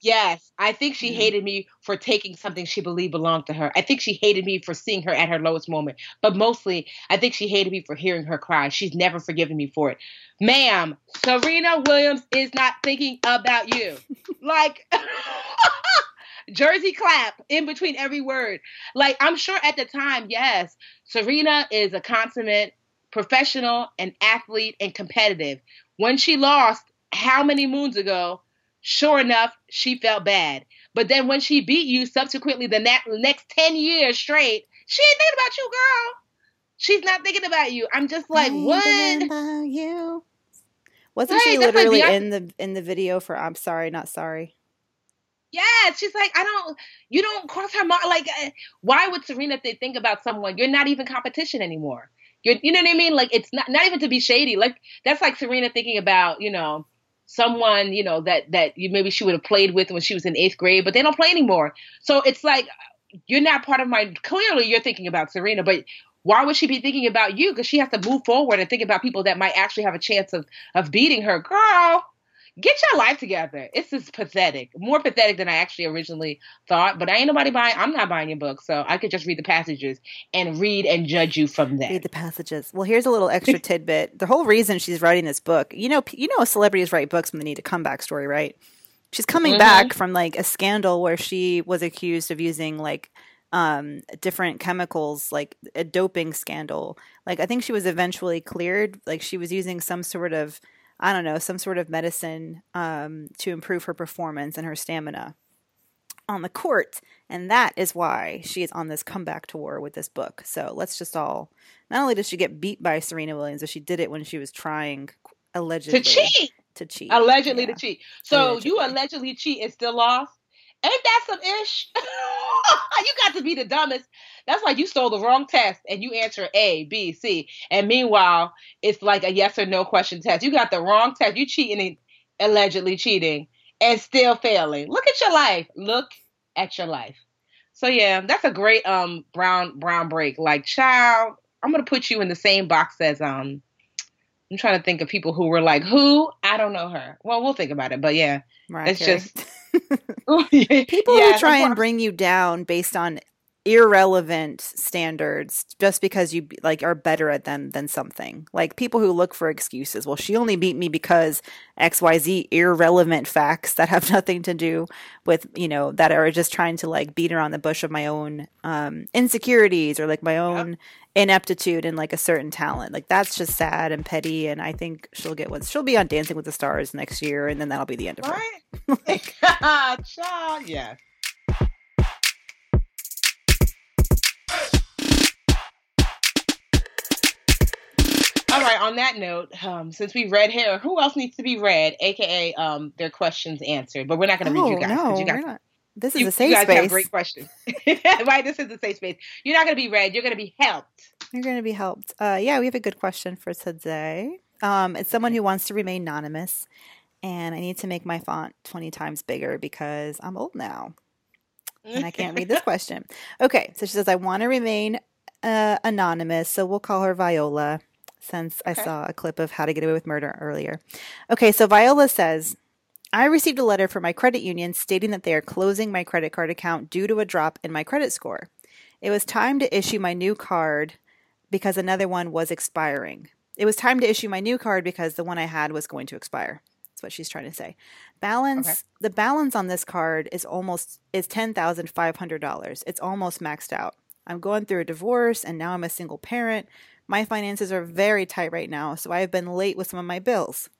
Yes, I think she mm-hmm. hated me for taking something she believed belonged to her. I think she hated me for seeing her at her lowest moment. But mostly, I think she hated me for hearing her cry. She's never forgiven me for it. Ma'am, Serena Williams is not thinking about you. like Jersey clap in between every word. Like, I'm sure at the time, yes, Serena is a consummate professional and athlete and competitive. When she lost how many moons ago, sure enough, she felt bad. But then when she beat you subsequently the next 10 years straight, she ain't thinking about you, girl. She's not thinking about you. I'm just like, what? About you. Wasn't right, she literally like in the in the video for I'm sorry, not sorry? Yeah, she's like, I don't, you don't cross her mind. Like, uh, why would Serena think about someone? You're not even competition anymore. You're, you know what I mean? Like, it's not not even to be shady. Like, that's like Serena thinking about, you know, someone, you know, that that you maybe she would have played with when she was in eighth grade, but they don't play anymore. So it's like you're not part of my. Clearly, you're thinking about Serena, but why would she be thinking about you? Because she has to move forward and think about people that might actually have a chance of of beating her. Girl, get your life together. It's just pathetic. More pathetic than I actually originally thought. But I ain't nobody buying. I'm not buying your book, so I could just read the passages and read and judge you from there. Read the passages. Well, here's a little extra tidbit. The whole reason she's writing this book, you know, you know, celebrities write books when they need a comeback story, right? She's coming mm-hmm. back from like a scandal where she was accused of using like um different chemicals like a doping scandal like i think she was eventually cleared like she was using some sort of I don't know, some sort of medicine um, to improve her performance and her stamina on the court. And that is why she is on this comeback tour with this book. So let's just all, not only did she get beat by Serena Williams, but she did it when she was trying allegedly to cheat. To cheat. Allegedly yeah. to cheat. So allegedly. you allegedly cheat and still lost? Ain't that some ish? you got to be the dumbest. That's like you stole the wrong test and you answer A, B, C. And meanwhile, it's like a yes or no question test. You got the wrong test. You cheating and allegedly cheating and still failing. Look at your life. Look at your life. So yeah, that's a great um brown brown break. Like child, I'm gonna put you in the same box as um I'm trying to think of people who were like, who? I don't know her. Well, we'll think about it. But yeah, Mariah it's Carey. just people yeah, who try and bring you down based on irrelevant standards just because you like are better at them than something. Like people who look for excuses. Well, she only beat me because XYZ irrelevant facts that have nothing to do with, you know, that are just trying to like beat around the bush of my own um, insecurities or like my own yep. ineptitude in like a certain talent. Like that's just sad and petty and I think she'll get what She'll be on Dancing with the Stars next year and then that'll be the end of right? her. like, yeah. All right. On that note, um, since we read here, who else needs to be read, aka um, their questions answered? But we're not going to oh, read you guys. No, you guys, not. This is you, a safe space. you guys space. Have great questions, right? This is a safe space. You're not going to be read. You're going to be helped. You're going to be helped. Uh, yeah, we have a good question for today. Um, it's someone who wants to remain anonymous, and I need to make my font 20 times bigger because I'm old now and I can't read this question. Okay, so she says, I want to remain uh, anonymous, so we'll call her Viola since okay. I saw a clip of How to Get Away with Murder earlier. Okay, so Viola says, I received a letter from my credit union stating that they are closing my credit card account due to a drop in my credit score. It was time to issue my new card because another one was expiring. It was time to issue my new card because the one I had was going to expire. That's what she's trying to say. Balance okay. the balance on this card is almost is ten thousand five hundred dollars. It's almost maxed out. I'm going through a divorce and now I'm a single parent. My finances are very tight right now, so I have been late with some of my bills.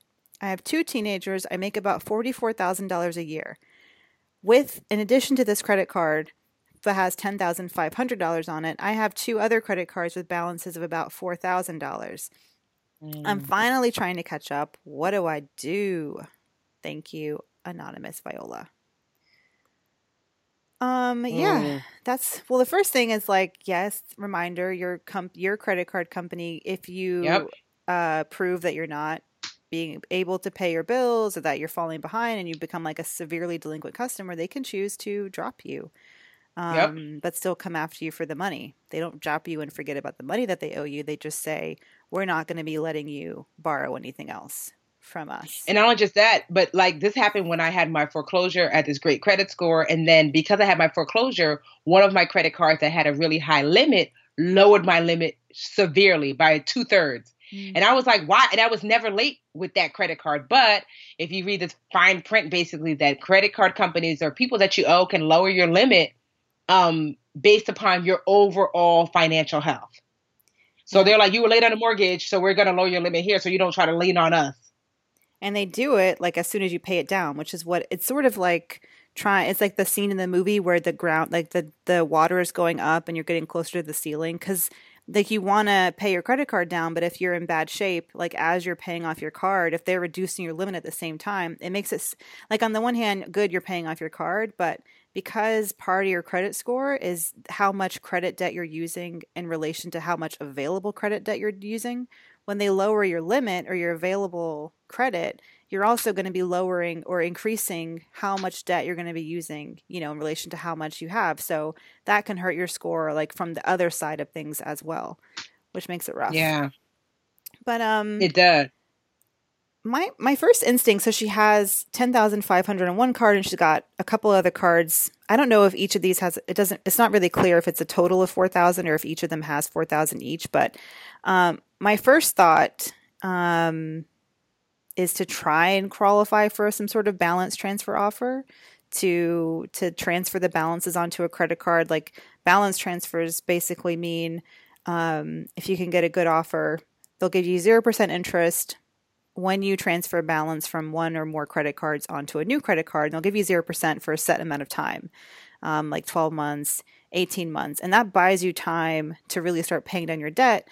I have two teenagers. I make about $44,000 a year. With, in addition to this credit card that has $10,500 on it, I have two other credit cards with balances of about $4,000. Mm. I'm finally trying to catch up. What do I do? Thank you, Anonymous Viola. Um, yeah, mm. that's well. The first thing is like, yes, reminder your comp your credit card company. If you yep. uh, prove that you're not being able to pay your bills or that you're falling behind and you become like a severely delinquent customer, they can choose to drop you, um, yep. but still come after you for the money. They don't drop you and forget about the money that they owe you. They just say, we're not going to be letting you borrow anything else from us. And not only just that, but like this happened when I had my foreclosure at this great credit score. And then because I had my foreclosure, one of my credit cards that had a really high limit lowered my limit severely by two thirds. Mm. And I was like, why? And I was never late with that credit card. But if you read this fine print, basically, that credit card companies or people that you owe can lower your limit um, based upon your overall financial health. So they're like, you were late on a mortgage, so we're going to lower your limit here so you don't try to lean on us. And they do it like as soon as you pay it down which is what it's sort of like trying it's like the scene in the movie where the ground like the the water is going up and you're getting closer to the ceiling because like you want to pay your credit card down but if you're in bad shape like as you're paying off your card if they're reducing your limit at the same time it makes it like on the one hand good you're paying off your card but because part of your credit score is how much credit debt you're using in relation to how much available credit debt you're using when they lower your limit or your available credit, you're also going to be lowering or increasing how much debt you're going to be using, you know, in relation to how much you have. So that can hurt your score like from the other side of things as well, which makes it rough. Yeah. But um it does. My my first instinct so she has 10,501 card and she's got a couple other cards. I don't know if each of these has it doesn't it's not really clear if it's a total of 4,000 or if each of them has 4,000 each, but um my first thought um, is to try and qualify for some sort of balance transfer offer to to transfer the balances onto a credit card. Like balance transfers basically mean um, if you can get a good offer, they'll give you zero percent interest when you transfer balance from one or more credit cards onto a new credit card. they'll give you zero percent for a set amount of time, um, like twelve months, eighteen months, and that buys you time to really start paying down your debt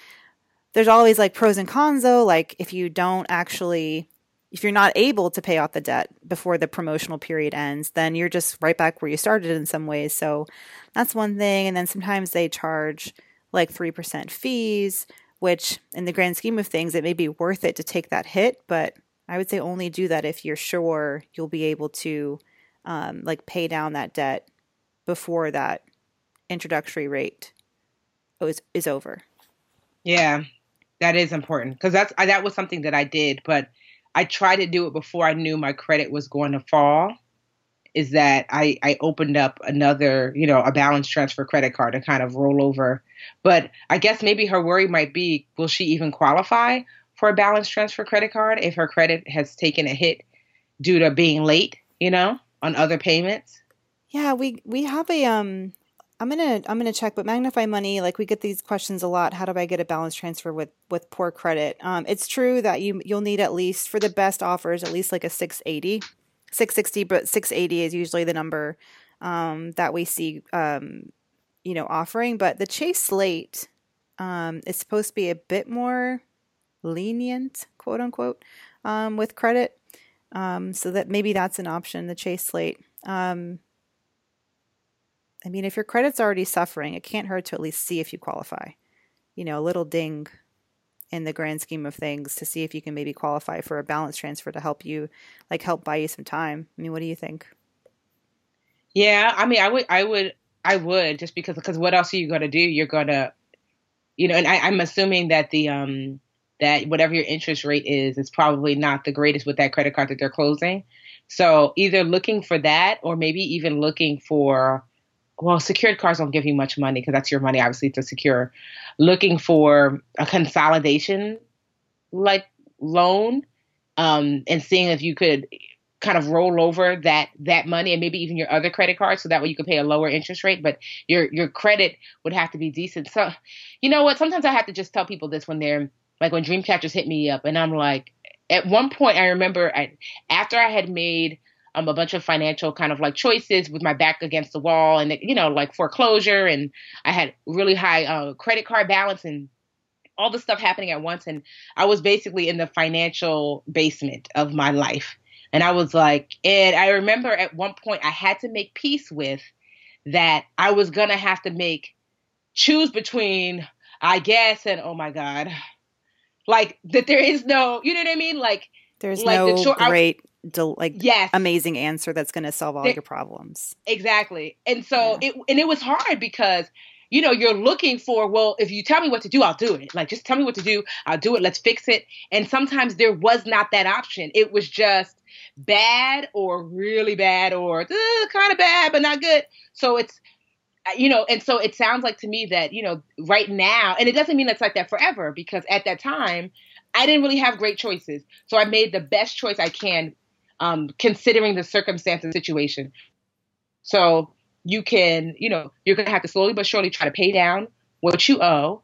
there's always like pros and cons though. Like if you don't actually if you're not able to pay off the debt before the promotional period ends, then you're just right back where you started in some ways. So that's one thing. And then sometimes they charge like 3% fees, which in the grand scheme of things, it may be worth it to take that hit. But I would say only do that if you're sure you'll be able to um, like pay down that debt before that introductory rate is, is over. Yeah, that is important because that's that was something that I did, but I tried to do it before I knew my credit was going to fall. Is that I, I opened up another, you know, a balance transfer credit card to kind of roll over. But I guess maybe her worry might be will she even qualify for a balance transfer credit card if her credit has taken a hit due to being late, you know, on other payments? Yeah, we we have a um I'm gonna I'm gonna check, but Magnify Money, like we get these questions a lot. How do I get a balance transfer with with poor credit? Um, it's true that you you'll need at least for the best offers at least like a 680, 660, but 680 is usually the number um, that we see, um, you know, offering. But the Chase Slate um, is supposed to be a bit more lenient, quote unquote, um, with credit. Um, so that maybe that's an option. The Chase Slate. Um, I mean, if your credit's already suffering, it can't hurt to at least see if you qualify. You know, a little ding in the grand scheme of things to see if you can maybe qualify for a balance transfer to help you, like help buy you some time. I mean, what do you think? Yeah, I mean, I would, I would, I would just because because what else are you going to do? You're going to, you know, and I, I'm assuming that the um that whatever your interest rate is is probably not the greatest with that credit card that they're closing. So either looking for that or maybe even looking for well, secured cards don't give you much money because that's your money, obviously, to secure. Looking for a consolidation like loan um, and seeing if you could kind of roll over that that money and maybe even your other credit cards so that way you could pay a lower interest rate but your your credit would have to be decent so you know what sometimes i have to just tell people this when they're like when dream catchers hit me up and i'm like at one point i remember I, after i had made um, a bunch of financial kind of like choices with my back against the wall and, you know, like foreclosure. And I had really high uh, credit card balance and all the stuff happening at once. And I was basically in the financial basement of my life. And I was like, and I remember at one point I had to make peace with that I was going to have to make, choose between, I guess, and oh my God, like that there is no, you know what I mean? Like, there's like no the short, great del- like yes. amazing answer that's going to solve all your problems. Exactly. And so yeah. it and it was hard because you know, you're looking for, well, if you tell me what to do, I'll do it. Like, just tell me what to do, I'll do it. Let's fix it. And sometimes there was not that option. It was just bad or really bad or uh, kind of bad, but not good. So it's, uh, you know, and so it sounds like to me that, you know, right now, and it doesn't mean it's like that forever because at that time, I didn't really have great choices. So I made the best choice I can um, considering the circumstance and situation. So you can, you know, you're going to have to slowly but surely try to pay down what you owe.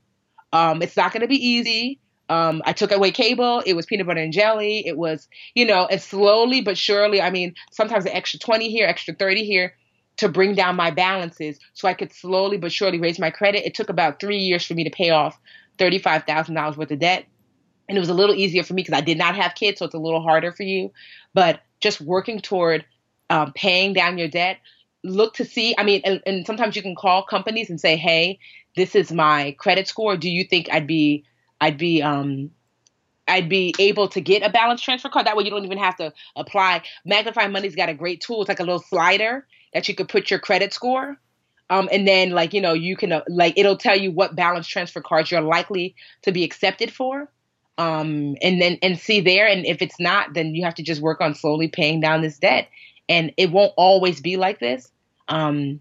Um, it's not going to be easy. Um, I took away cable. It was peanut butter and jelly. It was, you know, and slowly but surely, I mean, sometimes an extra 20 here, extra 30 here to bring down my balances so I could slowly but surely raise my credit. It took about three years for me to pay off $35,000 worth of debt and it was a little easier for me because I did not have kids, so it's a little harder for you. But just working toward um, paying down your debt, look to see. I mean, and, and, sometimes you can call companies and say, "Hey, this is my credit score. Do you think I'd be, I'd be, um, I'd be able to get a balance transfer card? That way, you don't even have to apply. Magnify Money's got a great tool. It's like a little slider that you could put your credit score." Um, and then like you know you can uh, like it'll tell you what balance transfer cards you're likely to be accepted for um, and then and see there. And if it's not, then you have to just work on slowly paying down this debt. And it won't always be like this. Um,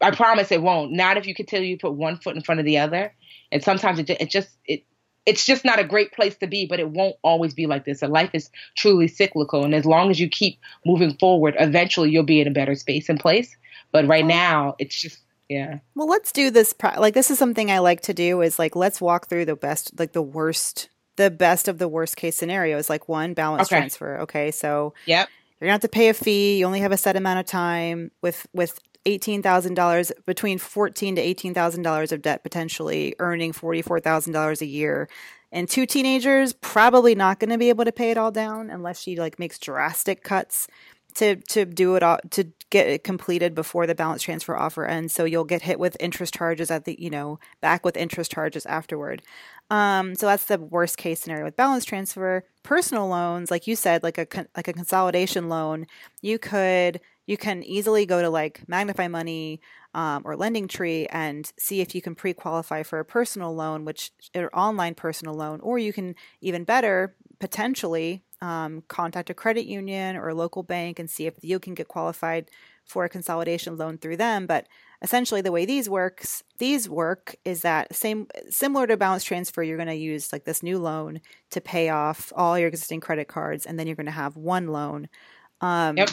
I promise it won't. Not if you continue to put one foot in front of the other. And sometimes it, it just it it's just not a great place to be, but it won't always be like this. And life is truly cyclical. And as long as you keep moving forward, eventually you'll be in a better space and place. But right now, it's just yeah. Well, let's do this. Like this is something I like to do. Is like let's walk through the best, like the worst the best of the worst case scenarios, like one balance okay. transfer. Okay, so yep. you're gonna have to pay a fee. You only have a set amount of time with with eighteen thousand dollars between fourteen to eighteen thousand dollars of debt potentially, earning forty four thousand dollars a year. And two teenagers probably not going to be able to pay it all down unless she like makes drastic cuts to to do it all to get it completed before the balance transfer offer ends. So you'll get hit with interest charges at the you know back with interest charges afterward. Um, so that's the worst case scenario with balance transfer. Personal loans, like you said, like a like a consolidation loan, you could you can easily go to like Magnify Money um, or Lending Tree and see if you can pre-qualify for a personal loan, which or online personal loan, or you can even better potentially um, contact a credit union or a local bank and see if you can get qualified for a consolidation loan through them. But essentially, the way these works, these work is that same similar to balance transfer. You're going to use like this new loan to pay off all your existing credit cards, and then you're going to have one loan. Um, yep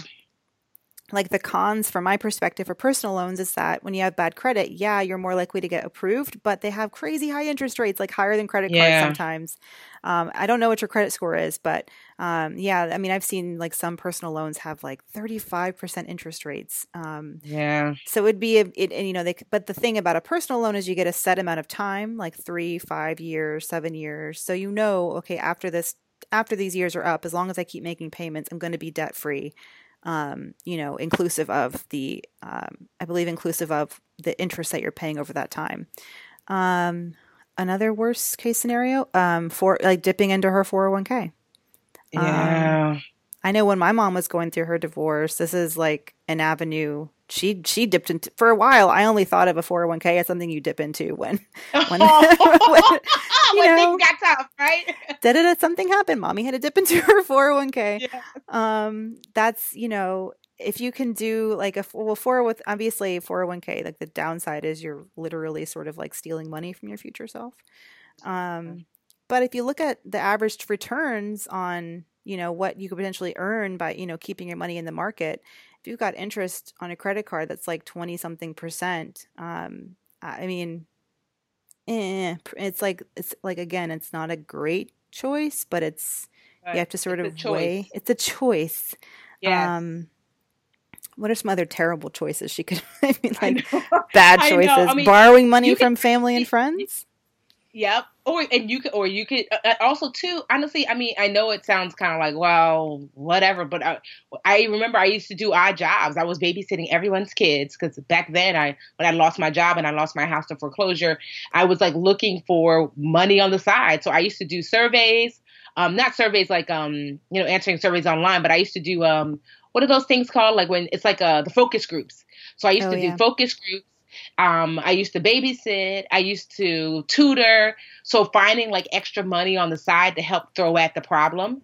like the cons from my perspective for personal loans is that when you have bad credit, yeah, you're more likely to get approved, but they have crazy high interest rates, like higher than credit yeah. cards sometimes. Um, I don't know what your credit score is, but um, yeah, I mean, I've seen like some personal loans have like 35% interest rates. Um, yeah. So it would be, a, it, and, you know, they, but the thing about a personal loan is you get a set amount of time, like three, five years, seven years. So you know, okay, after this, after these years are up, as long as I keep making payments, I'm going to be debt free um, you know, inclusive of the, um, I believe, inclusive of the interest that you're paying over that time. Um, another worst case scenario, um, for like dipping into her 401k. Yeah. Um, I know when my mom was going through her divorce, this is like an avenue she she dipped into for a while. I only thought of a 401k as something you dip into when when, when you when know, things got tough, right? did it something happen? Mommy had to dip into her 401k. Yeah. Um, that's you know if you can do like a well four with obviously 401k like the downside is you're literally sort of like stealing money from your future self um but if you look at the average returns on you know what you could potentially earn by you know keeping your money in the market if you've got interest on a credit card that's like 20 something percent um i mean eh, it's like it's like again it's not a great choice but it's right. you have to sort it's of weigh it's a choice. Yeah. Um what are some other terrible choices she could I mean like bad choices? I I mean, borrowing money from family and friends Yep. Or and you could, or you could uh, uh, also too. Honestly, I mean, I know it sounds kind of like well, whatever, but I, I remember I used to do odd jobs. I was babysitting everyone's kids because back then, I when I lost my job and I lost my house to foreclosure, I was like looking for money on the side. So I used to do surveys, um, not surveys like um, you know, answering surveys online, but I used to do um, what are those things called? Like when it's like uh the focus groups. So I used oh, to yeah. do focus groups um, I used to babysit. I used to tutor. So finding like extra money on the side to help throw at the problem.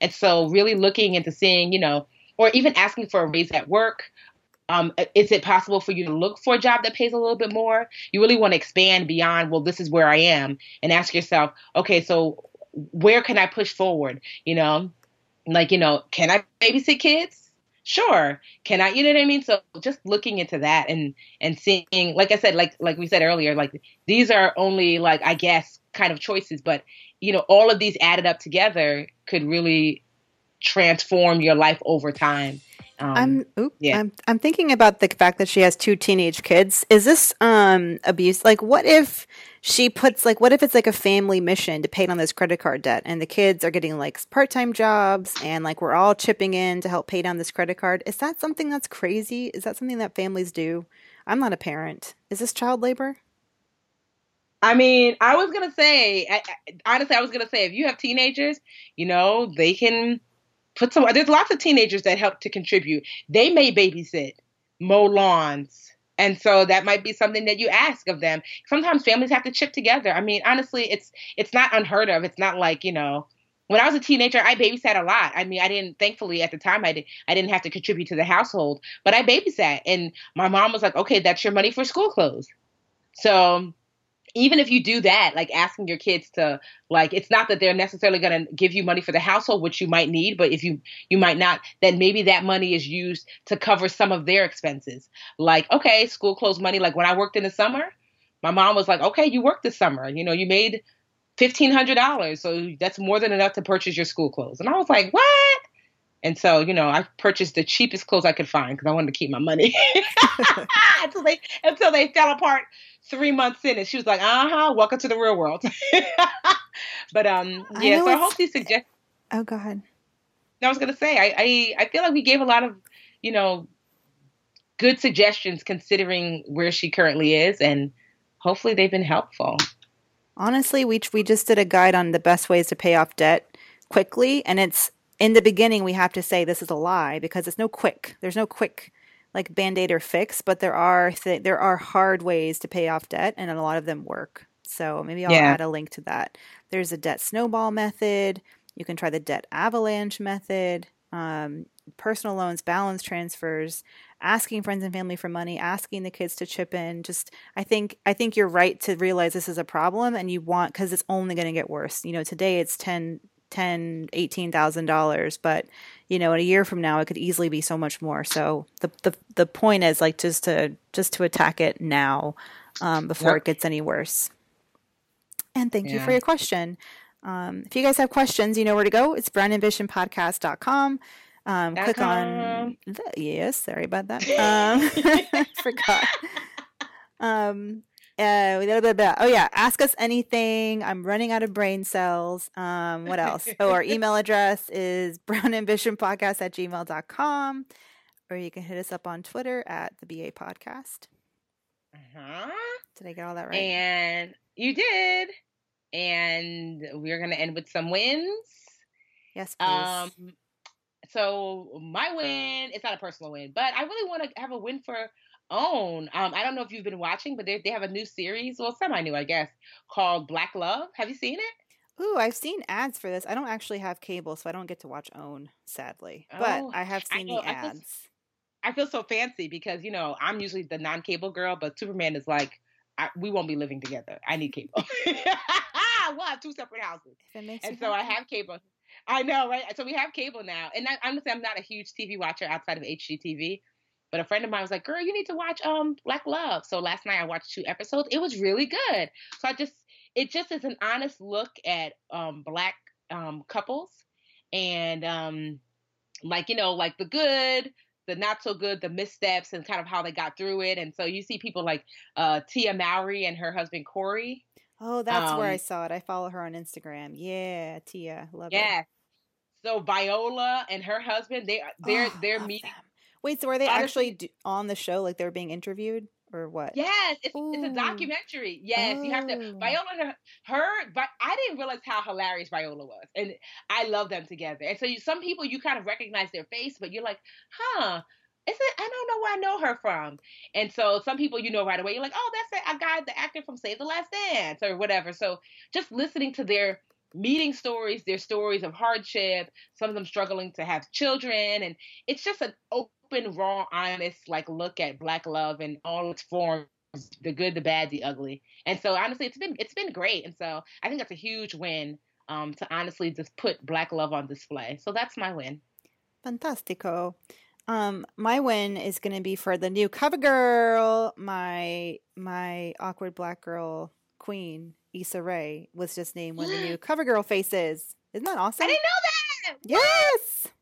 And so really looking into seeing, you know, or even asking for a raise at work. Um, is it possible for you to look for a job that pays a little bit more? You really want to expand beyond, well, this is where I am and ask yourself, okay, so where can I push forward? You know, like, you know, can I babysit kids? Sure can i you know what i mean so just looking into that and and seeing like i said like like we said earlier like these are only like i guess kind of choices but you know all of these added up together could really transform your life over time um, I'm, oop, yeah. I'm I'm thinking about the fact that she has two teenage kids. Is this um abuse? Like, what if she puts like what if it's like a family mission to pay down this credit card debt? And the kids are getting like part-time jobs and like we're all chipping in to help pay down this credit card. Is that something that's crazy? Is that something that families do? I'm not a parent. Is this child labor? I mean, I was gonna say, I, honestly, I was gonna say, if you have teenagers, you know, they can put some. There's lots of teenagers that help to contribute. They may babysit, mow lawns, and so that might be something that you ask of them. Sometimes families have to chip together. I mean honestly it's it's not unheard of. It's not like you know when i was a teenager i babysat a lot. I mean i didn't thankfully at the time i, did, I didn't have to contribute to the household but i babysat. And my mom was like okay that's your money for school clothes. So even if you do that, like asking your kids to like it's not that they're necessarily going to give you money for the household which you might need, but if you you might not, then maybe that money is used to cover some of their expenses. Like, okay, school clothes money like when I worked in the summer, my mom was like, "Okay, you worked this summer. You know, you made $1500, so that's more than enough to purchase your school clothes." And I was like, "What?" And so, you know, I purchased the cheapest clothes I could find because I wanted to keep my money until they until they fell apart three months in. And she was like, "Uh huh, welcome to the real world." but um, yeah. So I hope these suggest. Oh, go ahead. I was gonna say, I, I I feel like we gave a lot of, you know, good suggestions considering where she currently is, and hopefully they've been helpful. Honestly, we we just did a guide on the best ways to pay off debt quickly, and it's in the beginning we have to say this is a lie because it's no quick. There's no quick like band-aid or fix, but there are th- there are hard ways to pay off debt, and a lot of them work. So maybe I'll yeah. add a link to that. There's a debt snowball method. You can try the debt avalanche method. Um, personal loans, balance transfers, asking friends and family for money, asking the kids to chip in. Just I think I think you're right to realize this is a problem and you want cuz it's only going to get worse. You know, today it's 10 ten, eighteen thousand dollars, but you know, in a year from now, it could easily be so much more. So the the the point is like just to just to attack it now um, before yep. it gets any worse. And thank yeah. you for your question. Um, if you guys have questions, you know where to go. It's brownambitionpodcast.com. Um, click on the, yes, sorry about that. Um, I forgot. Um, uh, blah, blah, blah. oh yeah, ask us anything. I'm running out of brain cells. Um, what else? oh, our email address is brownambitionpodcast at gmail.com. Or you can hit us up on Twitter at the BA Podcast. Uh-huh. Did I get all that right? And you did and we're going to end with some wins. Yes, please. Um, so my win, it's not a personal win, but I really want to have a win for OWN. Um, I don't know if you've been watching, but they they have a new series, well, semi new, I guess, called Black Love. Have you seen it? Ooh, I've seen ads for this. I don't actually have cable, so I don't get to watch OWN, sadly. Oh, but I have seen I know, the ads. I feel, I feel so fancy because you know I'm usually the non-cable girl, but Superman is like, I, we won't be living together. I need cable. we'll have two separate houses. And so I have cable. I know, right? So we have cable now. And I, honestly, I'm not a huge TV watcher outside of HGTV. But a friend of mine was like, "Girl, you need to watch um Black Love." So last night I watched two episodes. It was really good. So I just it just is an honest look at um black um couples and um like you know like the good the not so good, the missteps, and kind of how they got through it. And so you see people like uh, Tia Mowry and her husband Cory. Oh, that's um, where I um saw it. I follow her on Instagram. Yeah, Tia, love yeah. it. Yeah. So Viola and her husband, they they're oh, they're meeting. Them. Wait, so are they Honestly, actually on the show? Like they're being interviewed? or what? Yes, it's, it's a oh. documentary. Yes, oh. you have to. Oh. Viola, her, but I didn't realize how hilarious Viola was, and I love them together. And so, you, some people you kind of recognize their face, but you're like, huh. Is it? I don't know where I know her from. And so some people you know right away. You're like, oh, that's a, a guy, the actor from Save the Last Dance or whatever. So just listening to their meeting stories, their stories of hardship, some of them struggling to have children, and it's just an open, raw, honest like look at black love in all its forms the good the bad the ugly. And so honestly it's been it's been great. And so i think that's a huge win um, to honestly just put black love on display. So that's my win. Fantastico. Um, my win is going to be for the new cover girl my my awkward black girl queen Issa Rae was just named one of the new cover girl faces. Isn't that awesome i didn't know that! Yes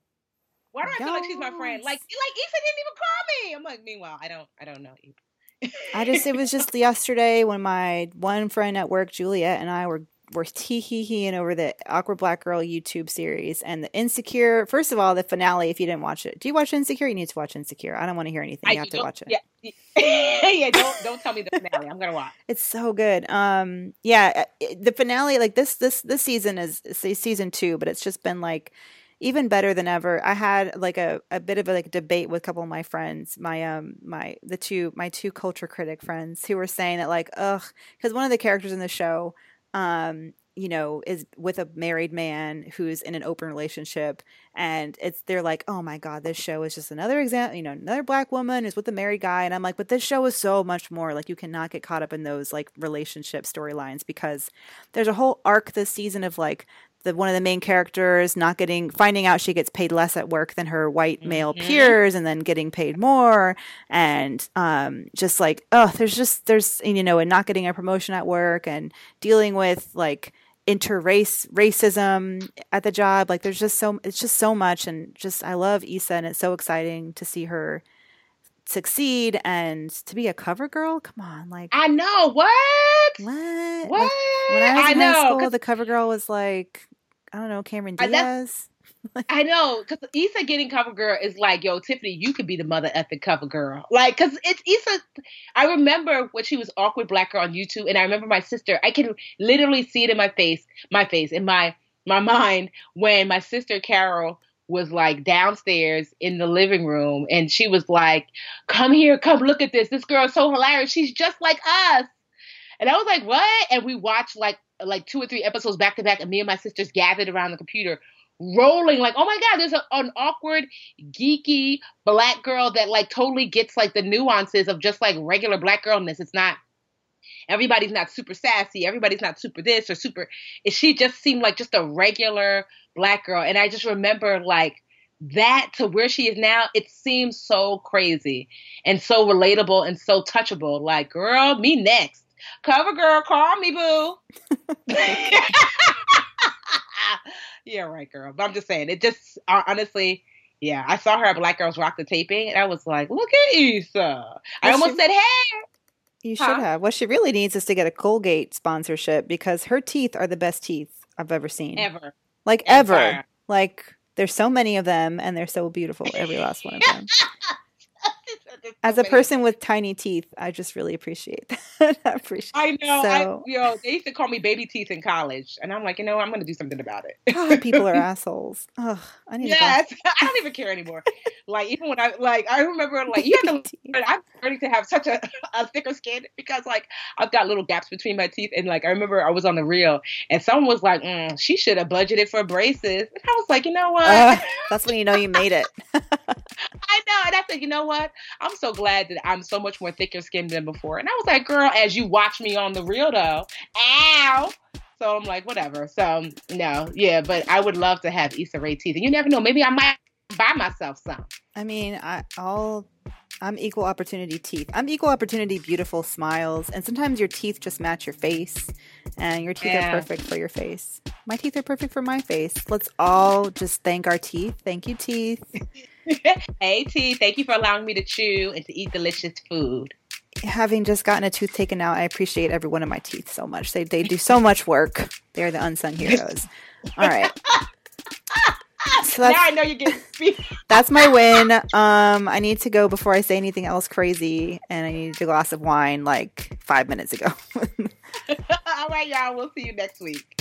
why do I feel like she's my friend? Like, like Issa didn't even call me. I'm like, meanwhile, I don't, I don't know. I just, it was just yesterday when my one friend at work, Juliet, and I were were tee hee heeing over the Awkward Black Girl YouTube series and the Insecure. First of all, the finale. If you didn't watch it, do you watch Insecure? You need to watch Insecure. I don't want to hear anything. You I, have to watch it. Yeah, yeah. Don't don't tell me the finale. I'm gonna watch. It's so good. Um, yeah, uh, the finale. Like this this this season is season two, but it's just been like even better than ever. I had like a, a bit of a like debate with a couple of my friends, my um my the two my two culture critic friends who were saying that like ugh because one of the characters in the show um you know is with a married man who's in an open relationship and it's they're like oh my god this show is just another example you know another black woman is with a married guy and i'm like but this show is so much more like you cannot get caught up in those like relationship storylines because there's a whole arc this season of like the one of the main characters not getting finding out she gets paid less at work than her white male mm-hmm. peers and then getting paid more. And um, just like oh there's just there's you know and not getting a promotion at work and dealing with like interrace racism at the job. Like there's just so it's just so much. And just I love Issa and it's so exciting to see her succeed and to be a cover girl. Come on, like I know. What? What? What Like, when I was I in know, high school, the cover girl was like I don't know Cameron Diaz. I know because Issa getting cover girl is like, yo, Tiffany, you could be the mother effing cover girl. Like, cause it's Issa. I remember when she was awkward black girl on YouTube, and I remember my sister. I can literally see it in my face, my face, in my my mind when my sister Carol was like downstairs in the living room, and she was like, "Come here, come look at this. This girl is so hilarious. She's just like us." And I was like, "What?" And we watched like like two or three episodes back to back, and me and my sisters gathered around the computer rolling like oh my god there's a, an awkward geeky black girl that like totally gets like the nuances of just like regular black girlness. It's not everybody's not super sassy everybody's not super this or super she just seemed like just a regular black girl. And i just remember like that to where she is now it seems so crazy and so relatable and so touchable. Like girl me next cover girl call me boo yeah, right, girl. But I'm just saying, it just uh, honestly, yeah, I saw her at Black Girls Rock the taping, and I was like, look at Issa. I almost she- said, hey. You should Huh? have. What she really needs is to get a Colgate sponsorship because her teeth are the best teeth I've ever seen. Ever. like ever. Ever. Like there's so many of them and they're so beautiful, every last one of them. As a person with tiny teeth, I just really appreciate that. I appreciate I know. So- I, yo, they used to call me baby teeth in college, and I'm like, you know. I'm going to do something about it. God, people are assholes. Ugh, I need yes, I don't even care anymore. like even when I like, I remember like you have to but I'm starting to have such a, a thicker skin because like I've got little gaps between my teeth and like I remember I was on the Real and someone was like, mm, she should have budgeted for braces. And I was like, you know what? Ugh, that's when you know you made it. I know. And I said, you know what? I'm so glad that I'm so much more thicker skinned than before. And I was like, girl, as you watch me on the real though, ow. So I'm like, whatever. So no, yeah, but I would love to have Issa Rae teeth. And you never know, maybe I might buy myself some. I mean, I all I'm equal opportunity teeth. I'm equal opportunity beautiful smiles, and sometimes your teeth just match your face, and your teeth Yeah. are perfect for your face. My teeth are perfect for my face. Let's all just thank our teeth. Thank you, teeth. hey T, thank you for allowing me to chew and to eat delicious food. Having just gotten a tooth taken out, I appreciate every one of my teeth so much. They they do so much work. They're the unsung heroes. All right. So now that's I know you're getting that's my win. Um, I need to go before I say anything else crazy, and I needed a glass of wine like five minutes ago. All right, y'all. We'll see you next week.